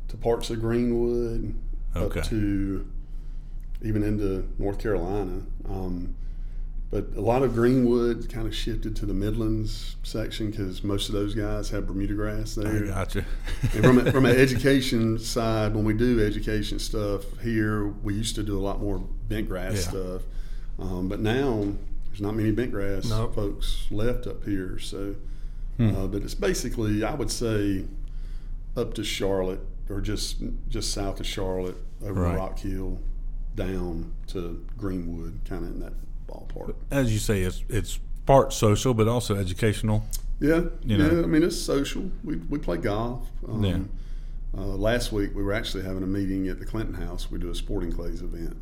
to parts of Greenwood, Okay. up to even into North Carolina. Um, but a lot of Greenwood kind of shifted to the Midlands section because most of those guys have Bermuda grass I there. gotcha. and from a, from an education side, when we do education stuff here, we used to do a lot more bent grass Yeah. stuff, um, but now there's not many bent grass Nope. folks left up here. So, uh, but it's basically, I would say, up to Charlotte or just just south of Charlotte, over Right. Rock Hill, down to Greenwood, kind of in that ballpark. As you say, it's it's part social, but also educational. Yeah, You yeah. know. I mean, it's social. We we play golf. Um, Yeah. uh, last week we were actually having a meeting at the Clinton House. We do a sporting clays event,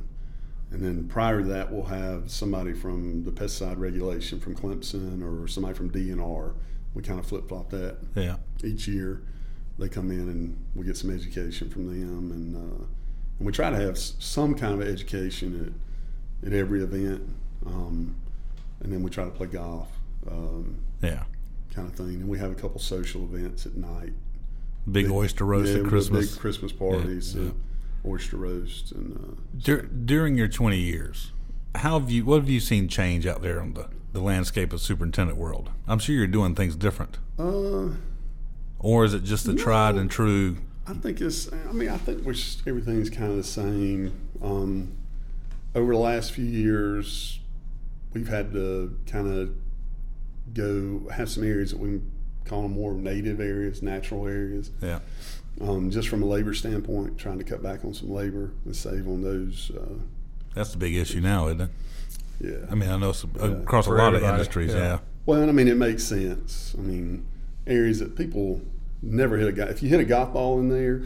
and then prior to that we'll have somebody from the pesticide regulation from Clemson or somebody from DNR. We kind of flip flop that Yeah. each year. They come in and we get some education from them, and uh, and we try to have some kind of education at at every event, um, and then we try to play golf. Um, Yeah. kind of thing. And we have a couple social events at night. Big oyster roast yeah, at Christmas. big Christmas parties, Yeah, uh, oyster roast, and uh, Dur- during your 20 years, how have you? What have you seen change out there on the, the landscape of superintendent world? I'm sure you're doing things different, uh, or is it just the tried and true? I think it's. I mean, I think we're s- everything's kind of the same. Um, over the last few years, we've had to kind of go have some areas that we call them more native areas, natural areas. Yeah. Um, just from a labor standpoint, trying to cut back on some labor and save on those. Uh, That's the big issue now, isn't it? yeah. I mean, I know it's Yeah. across a For lot of industries. yeah. Yeah. Well, I mean, it makes sense. I mean, areas that people never hit a guy. If you hit a golf ball in there,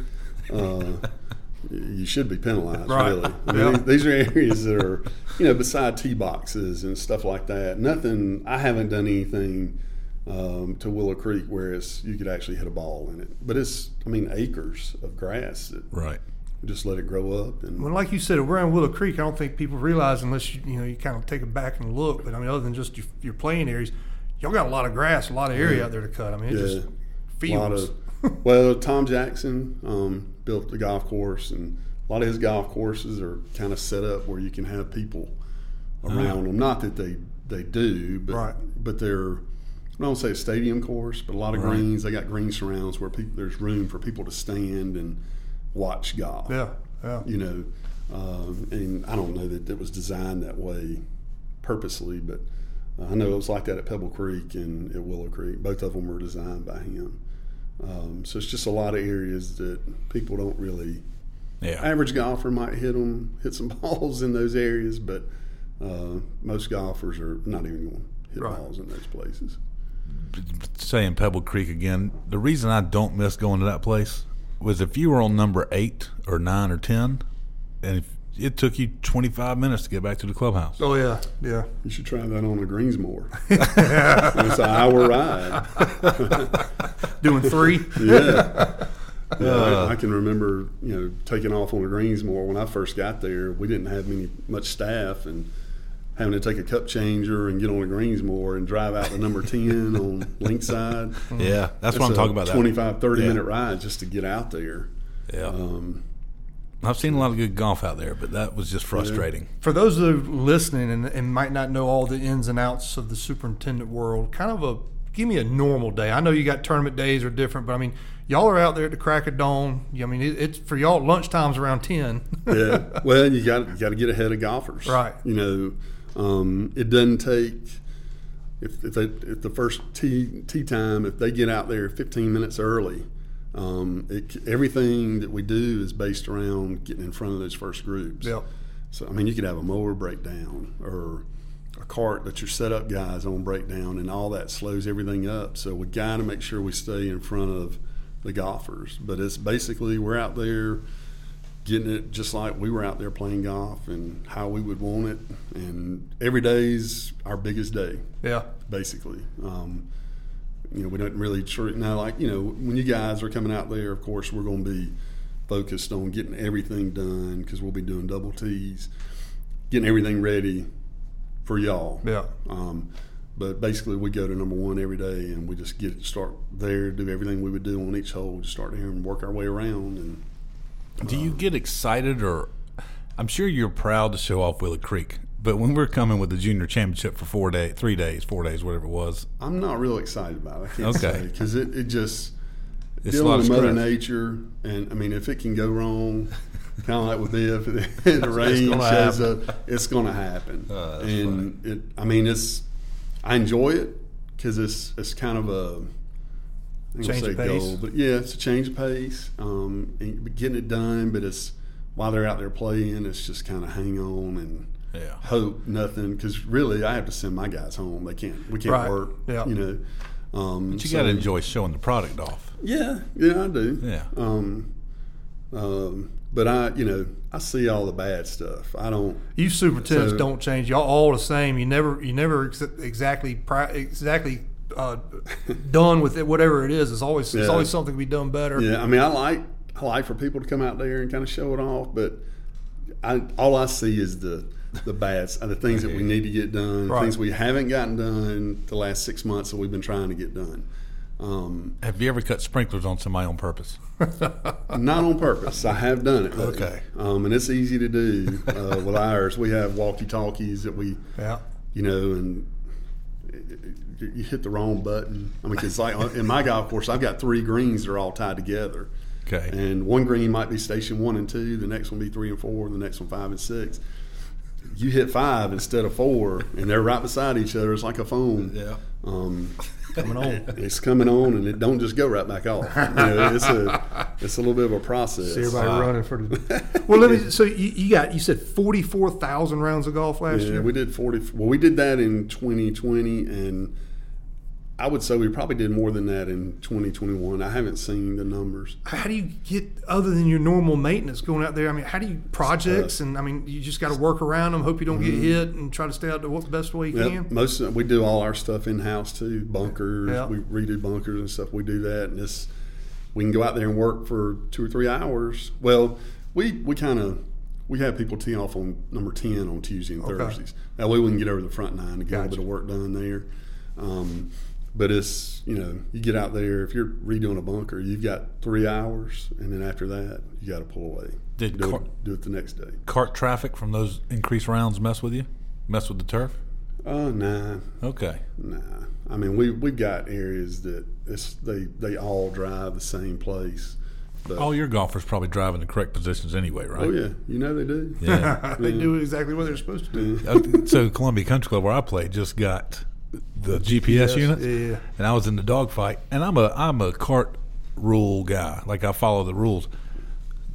uh, you should be penalized. Right. Really, I mean, Yeah. these, these are areas that are, you know, beside tee boxes and stuff like that. Nothing. I haven't done anything um, to Willow Creek where it's you could actually hit a ball in it. But it's, I mean, acres of grass that Right. just let it grow up and. Well, like you said, around Willow Creek, I don't think people realize unless you you know you kind of take it back and look. But I mean, other than just your, your playing areas, y'all got a lot of grass, a lot of area out there to cut. I mean, it's just a lot fields. of well tom jackson um, built the golf course and a lot of his golf courses are kind of set up where you can have people around them not that they they do but Right. but they're I don't say a stadium course, but a lot of Right. greens. They got green surrounds where people, there's room for people to stand and watch golf. yeah, yeah. You know, um, and I don't know that it was designed that way purposely, but I know it was like that at Pebble Creek and at Willow Creek. Both of them were designed by him. Um, so it's just a lot of areas that people don't really. Yeah. Average golfer might hit them, hit some balls in those areas, but uh, most golfers are not even going to hit Right. balls in those places. saying Pebble Creek again, the reason I don't miss going to that place was if you were on number eight or nine or ten, and if it took you 25 minutes to get back to the clubhouse. Oh yeah, yeah. You should try that on a Greensmaster. it's an hour ride. Doing three. Yeah. Yeah, I, I can remember, you know, taking off on a Greensmaster when I first got there. We didn't have many much staff, and having to take a cup changer and get on a Greensmaster and drive out to number ten on Linkside. Yeah, that's, what I'm talking about. that. 25, 30 Yeah. minute ride just to get out there. Yeah, Um, I've seen a lot of good golf out there, but that was just frustrating. For those that are listening and, and might not know all the ins and outs of the superintendent world, kind of a give me a normal day. I know you got tournament days are different, but I mean, y'all are out there at the crack of dawn. I mean, it, it's for y'all lunchtime's around ten. yeah. Well, you got you got to get ahead of golfers, Right. You know, um, it doesn't take if if, they, if the first tee tee time if they get out there 15 minutes early. Um, it, everything that we do is based around getting in front of those first groups. Yep. So I mean, you could have a mower breakdown or a cart that your setup guys on breakdown, and all that slows everything up. So we got to make sure we stay in front of the golfers. But it's basically we're out there getting it just like we were out there playing golf and how we would want it. And every day's our biggest day, yeah. basically. Um, you know, we don't really treat now like you know when you guys are coming out there. Of course, we're going to be focused on getting everything done because we'll be doing double tees, getting everything ready for y'all. Yeah. Um, but basically, we go to number one every day, and we just get it, start there, do everything we would do on each hole, just start here and work our way around. And Do you get excited or I'm sure you're proud to show off Willow Creek, but when we're coming with the junior championship for four days, three days, four days, whatever it was, I'm not real excited about it. I can't Okay. say because it, it just it's a lot dealing of with Mother. Nature, and I mean, if it can go wrong, kind of like with Biff, if the rain shows happen. up, it's going to happen. Uh, that's and it, I mean, it's I enjoy it because it's it's kind of a I ain't gonna Change say of pace. goal, but yeah, it's a change of pace. Um, and getting it done, but it's while they're out there playing, it's just kind of hang on and Yeah. hope nothing because really I have to send my guys home. They can't. We can't Right. work. Yeah. You know. Um, But you so- got to enjoy showing the product off. Yeah, yeah, I do. Yeah. Um, um, but I, you know, I see all the bad stuff. I don't. You superintendents So- don't change. Y'all all the same. You never, you never ex- exactly, pri- exactly uh, done with it. Whatever it is, it's always, it's always something to be done better. Yeah, I mean, I like I like for people to come out there and kind of show it off, but I all I see is the the bats bads, the things that we need to get done, Right. things we haven't gotten done the last six months that we've been trying to get done. Um, Have you ever cut sprinklers on somebody on purpose? Not on purpose. I have done it. though. Okay. Um, and it's easy to do uh, with ours. We have walkie talkies that we, Yeah. you know, and you hit the wrong button. I mean, it's like in my golf course, I've got three greens that are all tied together. Okay. And one green might be station one and two, the next one be three and four, and the next one five and six. You hit five instead of four, and they're right beside each other. It's like a phone. Yeah. Um, coming on. It's coming on, and it don't just go right back off. You know, it's a it's a little bit of a process. See everybody Uh, running for the. Well, let me. So you, you got you said forty four thousand rounds of golf last Yeah, year. we did 40. Well, we did that in 2020, and I would say we probably did more than that in 2021. I haven't seen the numbers. how do you get other than your normal maintenance going out there? I mean, how do you projects and I mean, you just got to work around them, hope you don't get hit, and try to stay out the best way you Yep, can. most of, we do all our stuff in house too. Bunkers, Yeah. we redo bunkers and stuff. We do that, and it's we can go out there and work for two or three hours. Well, we we kind of we have people tee off on number ten on Tuesday and Okay. Thursdays. That way we can get over the front nine to get a little bit of work done there. Um, but it's you know you get out there if you're redoing a bunker, you've got three hours, and then after that you got to pull away. Did do, car- it, do it the next day. Cart traffic from those increased rounds mess with you? Mess with the turf? Oh, nah, Okay. Nah, I mean we we've got areas that it's they they all drive the same place. But, All your golfers probably drive in the correct positions anyway, right? oh yeah, you know they do. Yeah. they do exactly what they're supposed to do. Uh, so Columbia Country Club, where I play, just got the GPS, units, yeah. and I was in the dogfight. And I'm a I'm a cart rule guy. Like I follow the rules.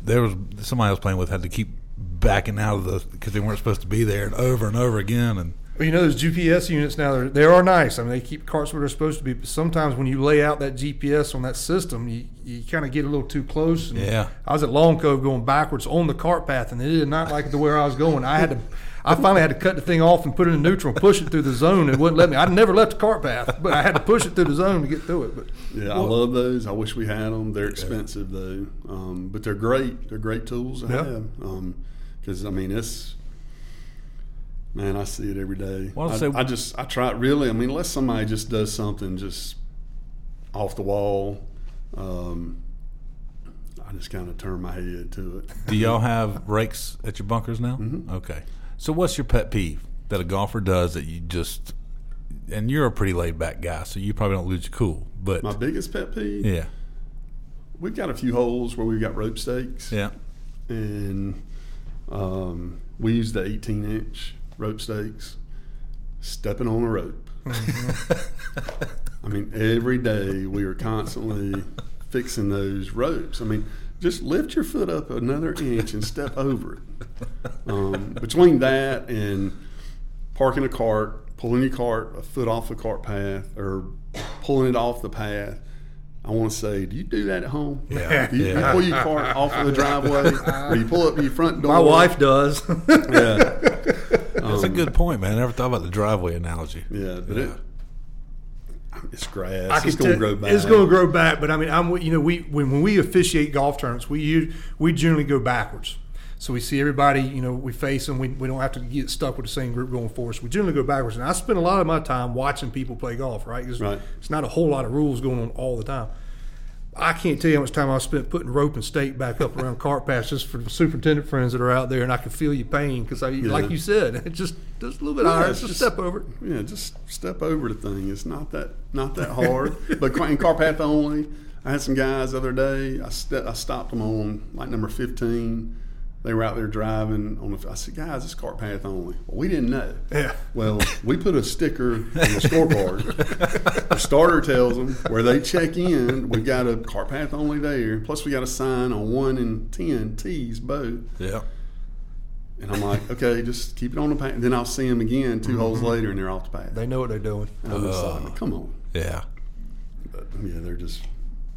There was somebody I was playing with had to keep backing out of the because they weren't supposed to be there, and over and over again. And Well, you know those GPS units now they're, they are nice. I mean they keep carts where they're supposed to be. But sometimes when you lay out that GPS on that system, you, you kind of get a little too close. And Yeah. I was at Long Cove going backwards on the cart path, and they did not like the where I was going. I had to. I finally had to cut the thing off and put it in neutral and push it through the zone. It wouldn't let me. I never left the cart path, but I had to push it through the zone to get through it. But Yeah, I love those. I wish we had them. They're expensive though, um, but they're great. They're great tools to Yeah. have. Because I mean, it's man, I see it every day. Well, I, so- I just I try it really. I mean, unless somebody just does something just off the wall, um, I just kind of turn my head to it. do y'all have rakes at your bunkers now? Mm-hmm. Okay. So what's your pet peeve that a golfer does that you just and you're a pretty laid back guy, so you probably don't lose your cool. But My biggest pet peeve. yeah, We've got a few holes where we've got rope stakes. yeah, and um, we use the 18 inch rope stakes. Stepping on a rope. I mean, every day we are constantly fixing those ropes. I mean, just lift your foot up another inch and step over it. Um, between that and parking a cart, pulling your cart a foot off the cart path, or pulling it off the path. I want to say, do you do that at home? Yeah. Do you, Yeah. you pull your cart off of the driveway, or you pull up your front door? My wife does. Yeah, that's a good point, man. I never thought about the driveway analogy. yeah, but it, it's grass. It's going to grow back. It's going to grow back, but I mean, I'm you know we when, when we officiate golf tournaments, we u- we generally go backwards. So we see everybody, you know, we face them. We, we don't have to get stuck with the same group going forward. So we generally go backwards. And I spend a lot of my time watching people play golf, right? Right. It's not a whole lot of rules going on all the time. I can't tell you how much time I spent putting rope and stake back up around cart paths just for the superintendent friends that are out there, and I can feel your pain because, like you said, it's just just a little bit Yeah, higher. Just, just- step over it. Yeah, just step over the thing. It's not that not that hard. but in car path only, I had some guys the other day. I ste- I stopped them on like number fifteen. They were out there driving on the. I said, guys, it's cart path only. Well, we didn't know. Yeah. Well, we put a sticker on the scorecard. the starter tells them where they check in. We got a cart path only there. Plus, we got a sign on one and ten tees both. Yeah, And I'm like, okay, just keep it on the path. Then I'll see them again 2 mm-hmm. holes later, and they're off the path. They know what they're doing. And I'm just uh, like, come on. yeah. But yeah, they're just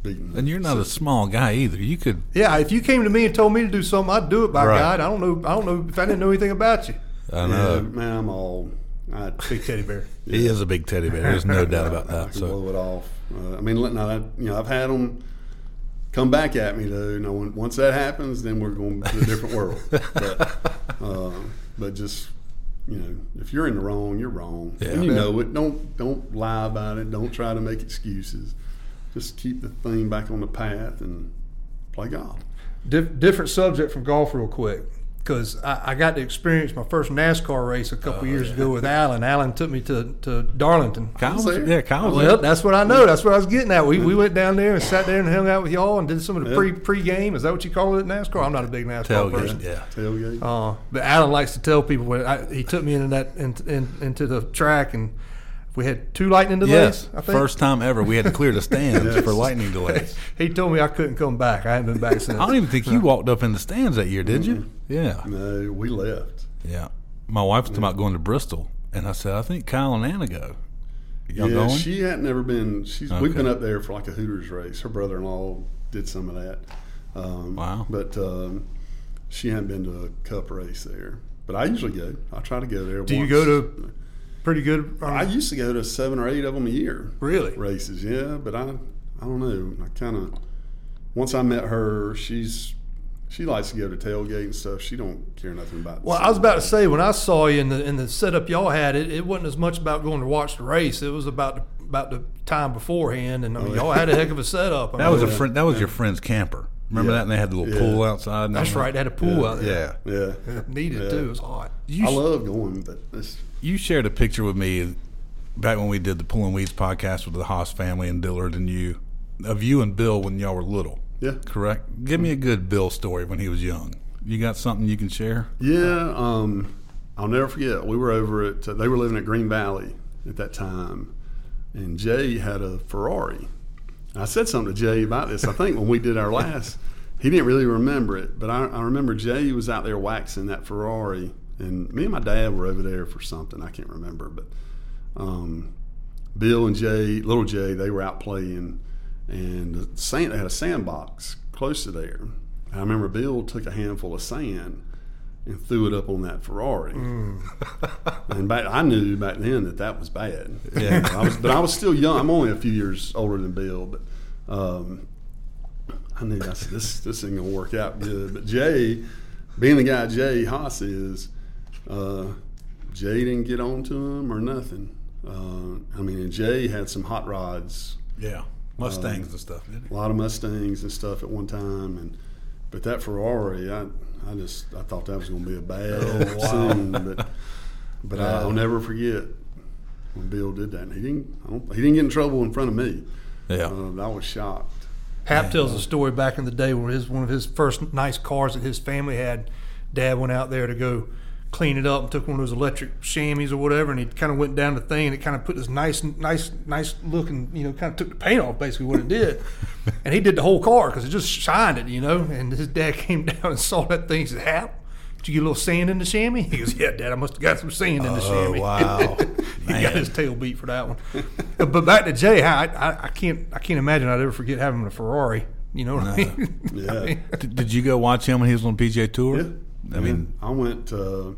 beating. And you're not a small guy either. You could. Yeah, if you came to me and told me to do something, I'd do it by Right. God. I don't know. I don't know if I didn't know anything about you. I Yeah, know man, I'm all. I, Big teddy bear. he is a big teddy bear. There's no doubt about that. I that. can So blow it off. Uh, I mean, let- now that, you know, I've had them come back at me though. You know, when, once that happens, then we're going to a different world. But, uh, but just you know, if you're in the wrong, you're wrong, Yeah. and you know it. Don't don't lie about it. Don't try to make excuses. Just keep the thing back on the path and play golf. Dif- different subject from golf, real quick, because I, I got to experience my first NASCAR race a couple years ago with Alan. Alan took me to, to Darlington. Kyle was, there. yeah, Kyle was Well, there. that's what I know. That's what I was getting at. We, we went down there and sat there and hung out with y'all and did some of the Yeah. pre pre game. Is that what you call it at NASCAR? I'm not a big NASCAR person. Yeah, Tailgate. Uh, but Alan likes to tell people when I, he took me into that in, in, into the track and we had two lightning delays. yes. I think. First time ever we had to clear the stands Yes. for lightning delays. he told me I couldn't come back. I haven't been back since. I don't even think you walked up in the stands that year, did you? Yeah, no, we left. yeah. My wife was talking about going to Bristol, and I said, I think Kyle and Anna go. Y'all yeah, going? she hadn't never been. She's we've been up there for like a Hooters race. Her brother-in-law did some of that. Um, Wow. But um, she hadn't been to a cup race there. But I usually go. I try to go there. Do you go to pretty good? um, I used to go to seven or eight of them a year. Really? Races, yeah. But I, I don't know. I kind of once I met her, she's she likes to go to tailgate and stuff. She don't care nothing about. Well, I was about to say when I saw you in the in the setup y'all had, it, it wasn't as much about going to watch the race. It was about the, about the time beforehand, and I mean, y'all had a heck of a setup. I that was a mean, friend. That was your friend's camper. Remember Yeah. that? And they had the little Yeah. pool outside. and That's right. They had a pool out there. Yeah. Yeah, Needed Yeah. too. It was hot. You, I sh- love going, but it's, you shared a picture with me back when we did the Pulling Weeds podcast with the Haas family and Dillard and you of you and Bill when y'all were little. yeah. Correct. Give me a good Bill story when he was young. You got something you can share? Yeah, um, I'll never forget. We were over at they were living at Green Valley at that time, and Jay had a Ferrari. I said something to Jay about this. I think when we did our last, he didn't really remember it, but I, I remember Jay was out there waxing that Ferrari, and me and my dad were over there for something. I can't remember, but um, Bill and Jay, little Jay, they were out playing, and the sand, they had a sandbox close to there. I remember Bill took a handful of sand and threw it up on that Ferrari. and back, I knew back then that that was bad. Yeah. I was, but I was still young. I'm only a few years older than Bill, but um, I knew I said this this ain't gonna work out good. But Jay, being the guy Jay Haas is, uh, Jay didn't get on to him or nothing. Uh, I mean, and Jay had some hot rods Yeah. Mustangs and stuff, didn't a lot of Mustangs and stuff at one time, and but that Ferrari, I I just I thought that was going to be a bad Oh, scene, but but I, I'll never forget. when Bill did that. And he didn't. I don't, he didn't get in trouble in front of me. Yeah. Uh, I was shocked. Hap tells a story back in the day where his one of his first nice cars that his family had, Dad went out there to go clean it up and took one of those electric chamois or whatever, and he kind of went down the thing and it kind of put this nice, nice, nice looking, you know, kind of took the paint off basically what it did, and he did the whole car because it just shined it, you know. And his dad came down and saw that thing. He said, "Hap." Did you get a little sand in the chamois? He goes, "Yeah, Dad. I must have got some sand in the Oh, chamois." wow. he got his tail beat for that one. but back to Jay, I, I, I can't I can't imagine I'd ever forget having a Ferrari. You know what I mean? Yeah. Did, did you go watch him when he was on PGA Tour? Yeah. I mean, I went. Uh,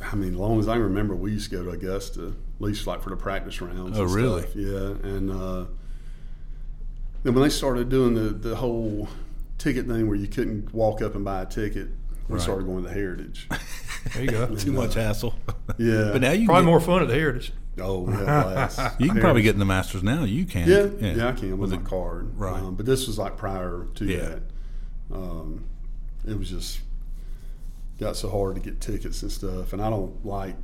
I mean, as long as I can remember, we used to go to Augusta, at least like for the practice rounds. Oh, and really? Stuff. Yeah, and uh, then when they started doing the the whole ticket thing where you couldn't walk up and buy a ticket, we Right. started going to Heritage. there you go. too much hassle. Yeah. but now you Probably can more fun at the Heritage. Oh, yeah, had. You can probably get in the Masters now. You can. Yeah, yeah, I can with, With my a- card. right. Um, but this was like prior to Yeah. that. Um, it was just got so hard to get tickets and stuff, and I don't like.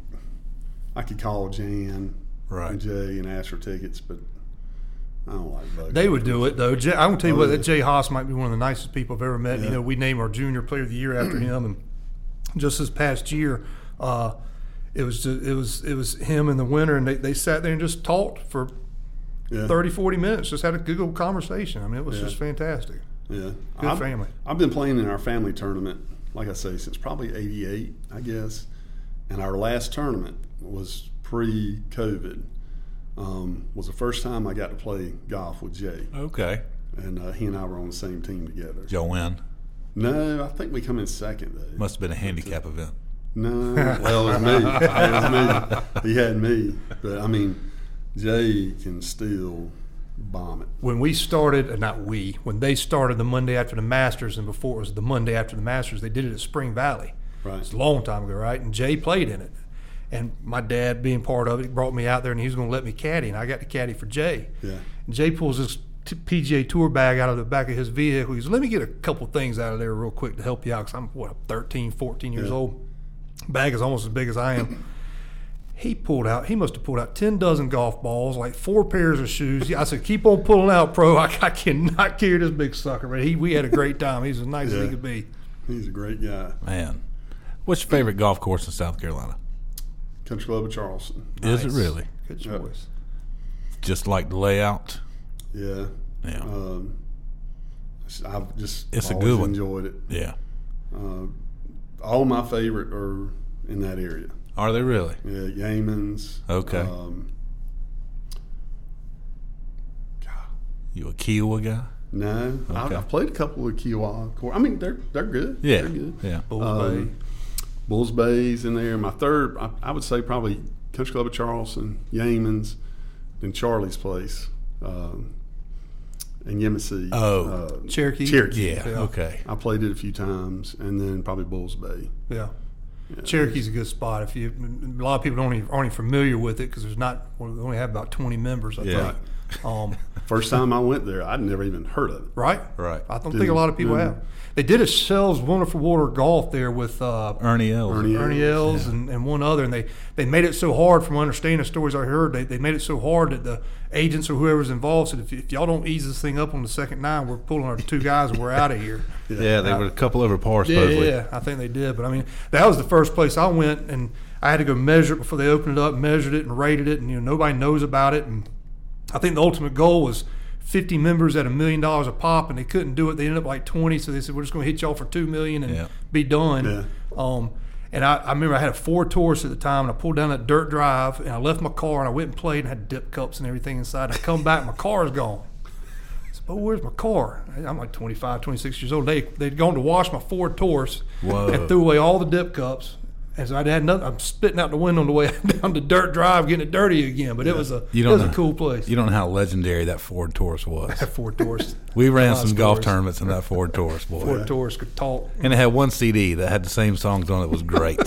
I could call Jan Right. and Jay and ask for tickets, but I don't like bugging. They would do it though. Jay, I'm gonna tell you Oh, what, yeah. Jay Haas might be one of the nicest people I've ever met. You know, we named our junior player of the year after him, and just this past year, uh, it was just, it was it was him in the winter, and they, they sat there and just talked for yeah. 30, 40 minutes, just had a good old conversation. I mean, it was Yeah. just fantastic. Yeah, Good I've, family. I've been playing in our family tournament, like I say, since probably '88, I guess. And our last tournament was pre-COVID. Um, was the first time I got to play golf with Jay, Okay. and uh, he and I were on the same team together. Joe win. No, I think we come in second though. Must have been a handicap event. No, well, it was me. It was me. He had me, but I mean, Jay can still bomb it. when we started, uh, not we, when they started the Monday after the Masters, and before it was the Monday after the Masters, they did it at Spring Valley. Right. It's a long time ago, right? And Jay played in it. And my dad, being part of it, brought me out there and he was going to let me caddy. And I got to caddy for Jay. Yeah. And Jay pulls this t- PGA Tour bag out of the back of his vehicle. He goes, Let me get a couple things out of there real quick to help you out because I'm, what, 13, 14 years Yeah. old. Bag is almost as big as I am. He pulled out, he must have pulled out 10 dozen golf balls, like four pairs of shoes. Yeah, I said, Keep on pulling out, pro. I, I cannot carry this big sucker. But he, we had a great time. He's as nice as he could be. He's a great guy. Man. What's your favorite golf course in South Carolina? Country Club of Charleston. Is it really? Good Yep. choice. Just like the layout? Yeah. Yeah. Um, I've just It's a good one. enjoyed it. yeah. Uh, all my favorite are in that area. Are they really? Yeah, Yeamans. Okay. Um, You a Kiawah guy? no, I, Okay. I've played a couple of Kiawah. Cour- I mean, they're they're good. Yeah. they're good. Yeah. Bulls Um, Bay. Bulls Bay's in there. My third, I, I would say probably Country Club of Charleston, Yeamans, then Charlie's Place, um, and Yemisi. Oh. uh, Cherokee. Cherokee. Yeah. Yeah. Okay. I played it a few times, and then probably Bulls Bay. Yeah. Cherokee's a good spot. If you, a lot of people don't even, aren't even familiar with it because there's not. We only have about 20 members. I Yeah. think. Um, First time I went there, I'd never even heard of it. right. Right. I don't Didn't- think a lot of people have. They did a Shell's Wonderful World of Golf there with uh, Ernie Els. Ernie Ernie Els and, and one other, and they, they made it so hard. From understanding the stories I heard, they, they made it so hard that the agents or whoever's involved said, if, if y'all don't ease this thing up on the second nine, we're pulling our two guys and we're out of here. Yeah, they were a couple over par, Yeah, supposedly. yeah, I think they did. But I mean, that was the first place I went, and I had to go measure it before they opened it up, measured it, and rated it, and you know nobody knows about it. And I think the ultimate goal was 50 members at a million dollars a pop, and they couldn't do it. They ended up like 20, so they said we're just going to hit y'all for two million and Yeah. be done. Yeah. Um, and I, I remember I had a Ford Taurus at the time, and I pulled down that dirt drive, and I left my car, and I went and played, and had dip cups and everything inside. And I come back, my car is gone. I said, but where's my car? I'm like 25, 26 years old. They, they'd gone to wash my Ford Taurus Whoa. and threw away all the dip cups. And so I had nothing. I'm spitting out the window on the way down the dirt drive, getting it dirty again. But it was a You it don't was know- a cool place. You don't know how legendary that Ford Taurus was. That Ford Taurus. We ran lot of some golf stories. tournaments in that Ford Taurus, boy. Ford Taurus could talk. And it had one CD that had the same songs on it. It was great.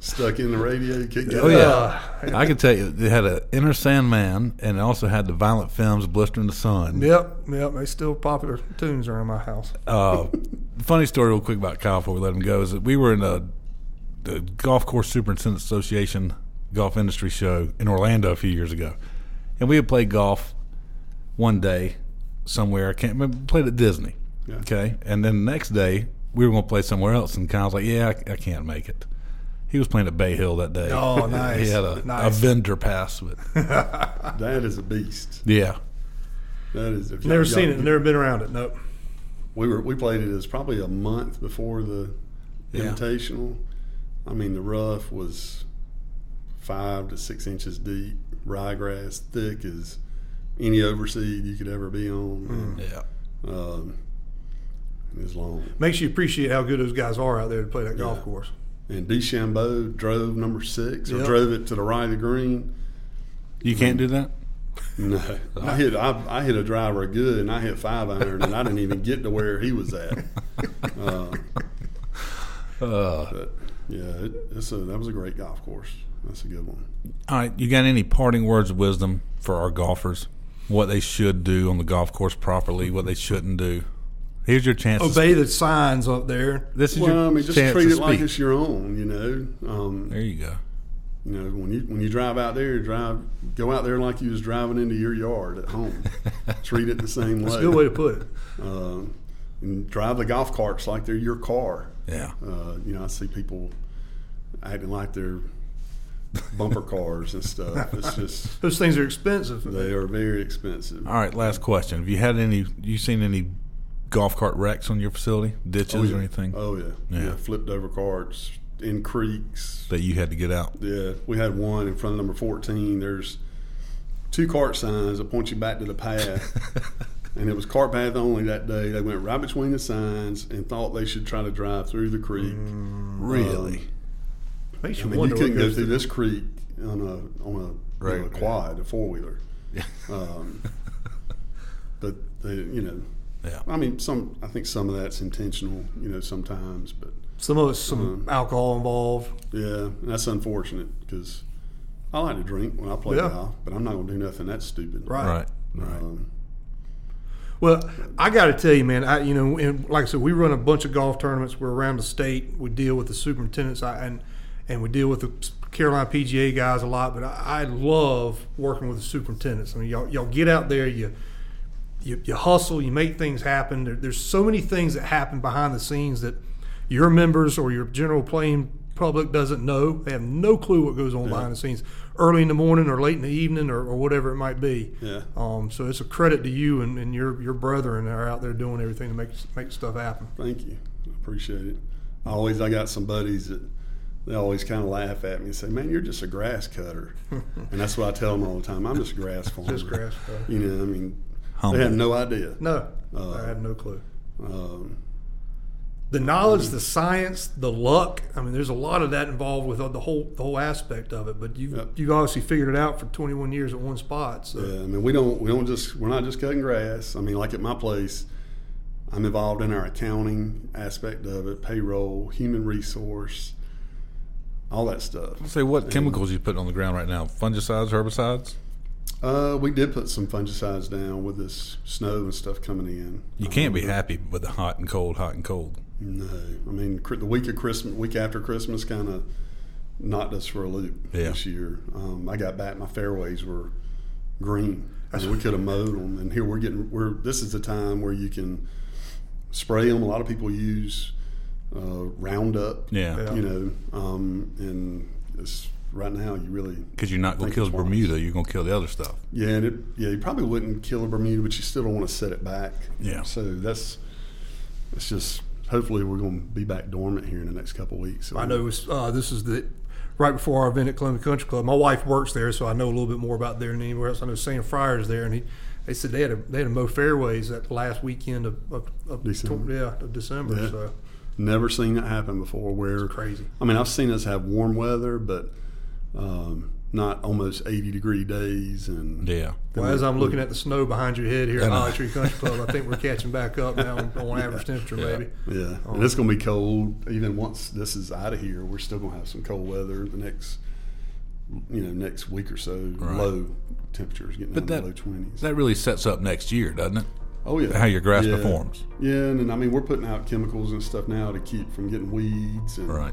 Stuck in the radio, you couldn't get Oh it yeah, Uh, I can tell you, it had an Enter Sandman, and it also had the Violent Femmes Blister in the Sun. Yep, yep. They still popular tunes around my house. Uh, funny story, real quick about Kyle before we let him go is that we were in a, the Golf Course Superintendent Association golf industry show in Orlando a few years ago, and we had played golf one day somewhere. I can't remember. Played at Disney. Yeah. Okay, and then the next day we were going to play somewhere else, and Kyle's like, "Yeah, I, I can't make it." He was playing at Bay Hill that day. Oh, nice. he had a, a vendor pass, but That is a beast. yeah, That is. If Never seen it. Never been around it. Nope. We were we played it as probably a month before the Yeah. invitational. I mean, the rough was five to six inches deep, ryegrass thick as any overseed you could ever be on. yeah. Um, it was long. Makes you appreciate how good those guys are out there to play that golf course. And DeChambeau drove number six or drove it to the right of the green. You can't do that. No, I hit I, I hit a driver good, and I hit five iron, and I didn't even get to where he was at. Uh, Uh, but yeah, it, it's a, that was a great golf course. That's a good one. all right, you got any parting words of wisdom for our golfers? What they should do on the golf course properly, what they shouldn't do. Here's your chance. to Obey the signs up there. This is Well, your I mean, just chance treat to it like it's your own. You know, um, There you go. you know when you when you drive out there, drive go out there like you was driving into your yard at home. treat it the same way. That's a good way to put it. Um, and drive the golf carts like they're your car. Yeah. Uh, you know, I see people acting like they're bumper cars and stuff. It's just Those things are expensive. they are very expensive. All right, last question. Have you had any? You seen any golf cart wrecks on your facility, ditches yeah. or anything Oh yeah. Yeah. yeah, flipped over carts in creeks. that you had to get out? Yeah, we had one in front of number fourteen. There's two cart signs that point you back to the path. And it was cart path only that day. They went right between the signs and thought they should try to drive through the creek. Really? Makes I you mean, wonder what couldn't go through through. this creek on a on a, you Right, a yeah. quad, a four wheeler. Um, but they, you know, Yeah. I mean, some I think some of that's intentional, you know, sometimes, but Some of it's some alcohol involved. yeah, and that's unfortunate because I like to drink when I play Yeah. golf, but I'm not going to do nothing that's stupid. Right. Right. Right. Um, Well, I got to tell you, man. I, you know, and like I said, we run a bunch of golf tournaments. We're around the state. We deal with the superintendents, I, and and we deal with the Carolina PGA guys a lot. But I, I love working with the superintendents. I mean, y'all, y'all get out there, you, you you hustle, you make things happen. There, there's so many things that happen behind the scenes that your members or your general playing public doesn't know. They have no clue what goes on behind the scenes, early in the morning or late in the evening or, or whatever it might be. Yeah. Um, so it's a credit to you and, and your your brethren that are out there doing everything to make make stuff happen. Thank you. I appreciate it. I always I got some buddies that they always kind of laugh at me and say, "Man, you're just a grass cutter," and that's what I tell them all the time. I'm just a grass farmer. Just grass cutter. You know, I mean, Humble. they have no idea. No, Uh, I had no clue. Um, The knowledge, the science, the luck. I mean, there's a lot of that involved with the whole the whole aspect of it. But you Yep. you've obviously figured it out for 21 years at one spot. So yeah, I mean, we don't we don't just we're not just cutting grass. I mean, like at my place, I'm involved in our accounting aspect of it, payroll, human resource, all that stuff. Say what chemicals you putting on the ground right now? Fungicides, herbicides? Uh, we did put some fungicides down with this snow and stuff coming in. You can't be Um, happy with the hot and cold, hot and cold. No, I mean the week of Christmas, week after Christmas, kind of knocked us for a loop Yeah. this year. Um, I got back, my fairways were green. I we could have mowed them, and here we're getting. We're this is the time where you can spray them. A lot of people use uh, Roundup. Yeah. Yeah. you know, um, and it's, right now you really Because you're not going to kill it's wise. Bermuda, you're going to kill the other stuff. yeah, and it, yeah, you probably wouldn't kill a Bermuda, but you still don't want to set it back. Yeah. So that's it's just hopefully we're going to be back dormant here in the next couple of weeks. So I know it's, uh, this is the right before our event at Columbia Country Club. My wife works there, so I know a little bit more about there than anywhere else. I know Sam Friars there, and he, they said they had a, they had a mow fairways that last weekend of, of, of December. yeah of December. Yeah. So Never seen that happen before. Where crazy. I mean, I've seen us have warm weather, but um, not almost eighty degree days. And Yeah. Well, as I'm looking at the snow behind your head here at I. Holly Tree Country Club, I think we're catching back up now on, on average temperature, Yeah. maybe. yeah, and um, it's going to be cold. Even once this is out of here, we're still going to have some cold weather the next, you know, next week or so. Right. Low temperatures getting But down that to low twenties. that really sets up next year, doesn't it? Oh yeah, How your grass Yeah. performs. Yeah, and then I mean we're putting out chemicals and stuff now to keep from getting weeds and Right.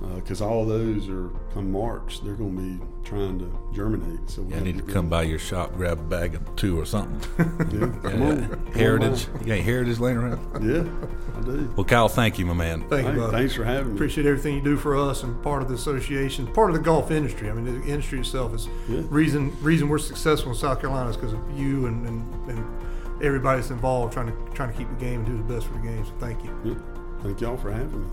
Uh, because all those are come March, they're going to be trying to germinate. So we I gotta need to come rid by your shop, grab a bag of two or something. of- Yeah, come Yeah. on, come on Heritage. You got heritage laying around? Yeah, I do. Well, Kyle, thank you, my man. Thank you, Hey, bud. thanks for having me. Appreciate everything you do for us and part of the association, part of the golf industry. I mean, the industry itself is Yeah. reason reason we're successful in South Carolina is because of you and, and, and everybody that's involved trying to trying to keep the game and do the best for the game. So thank you. Yeah. Thank y'all for having me.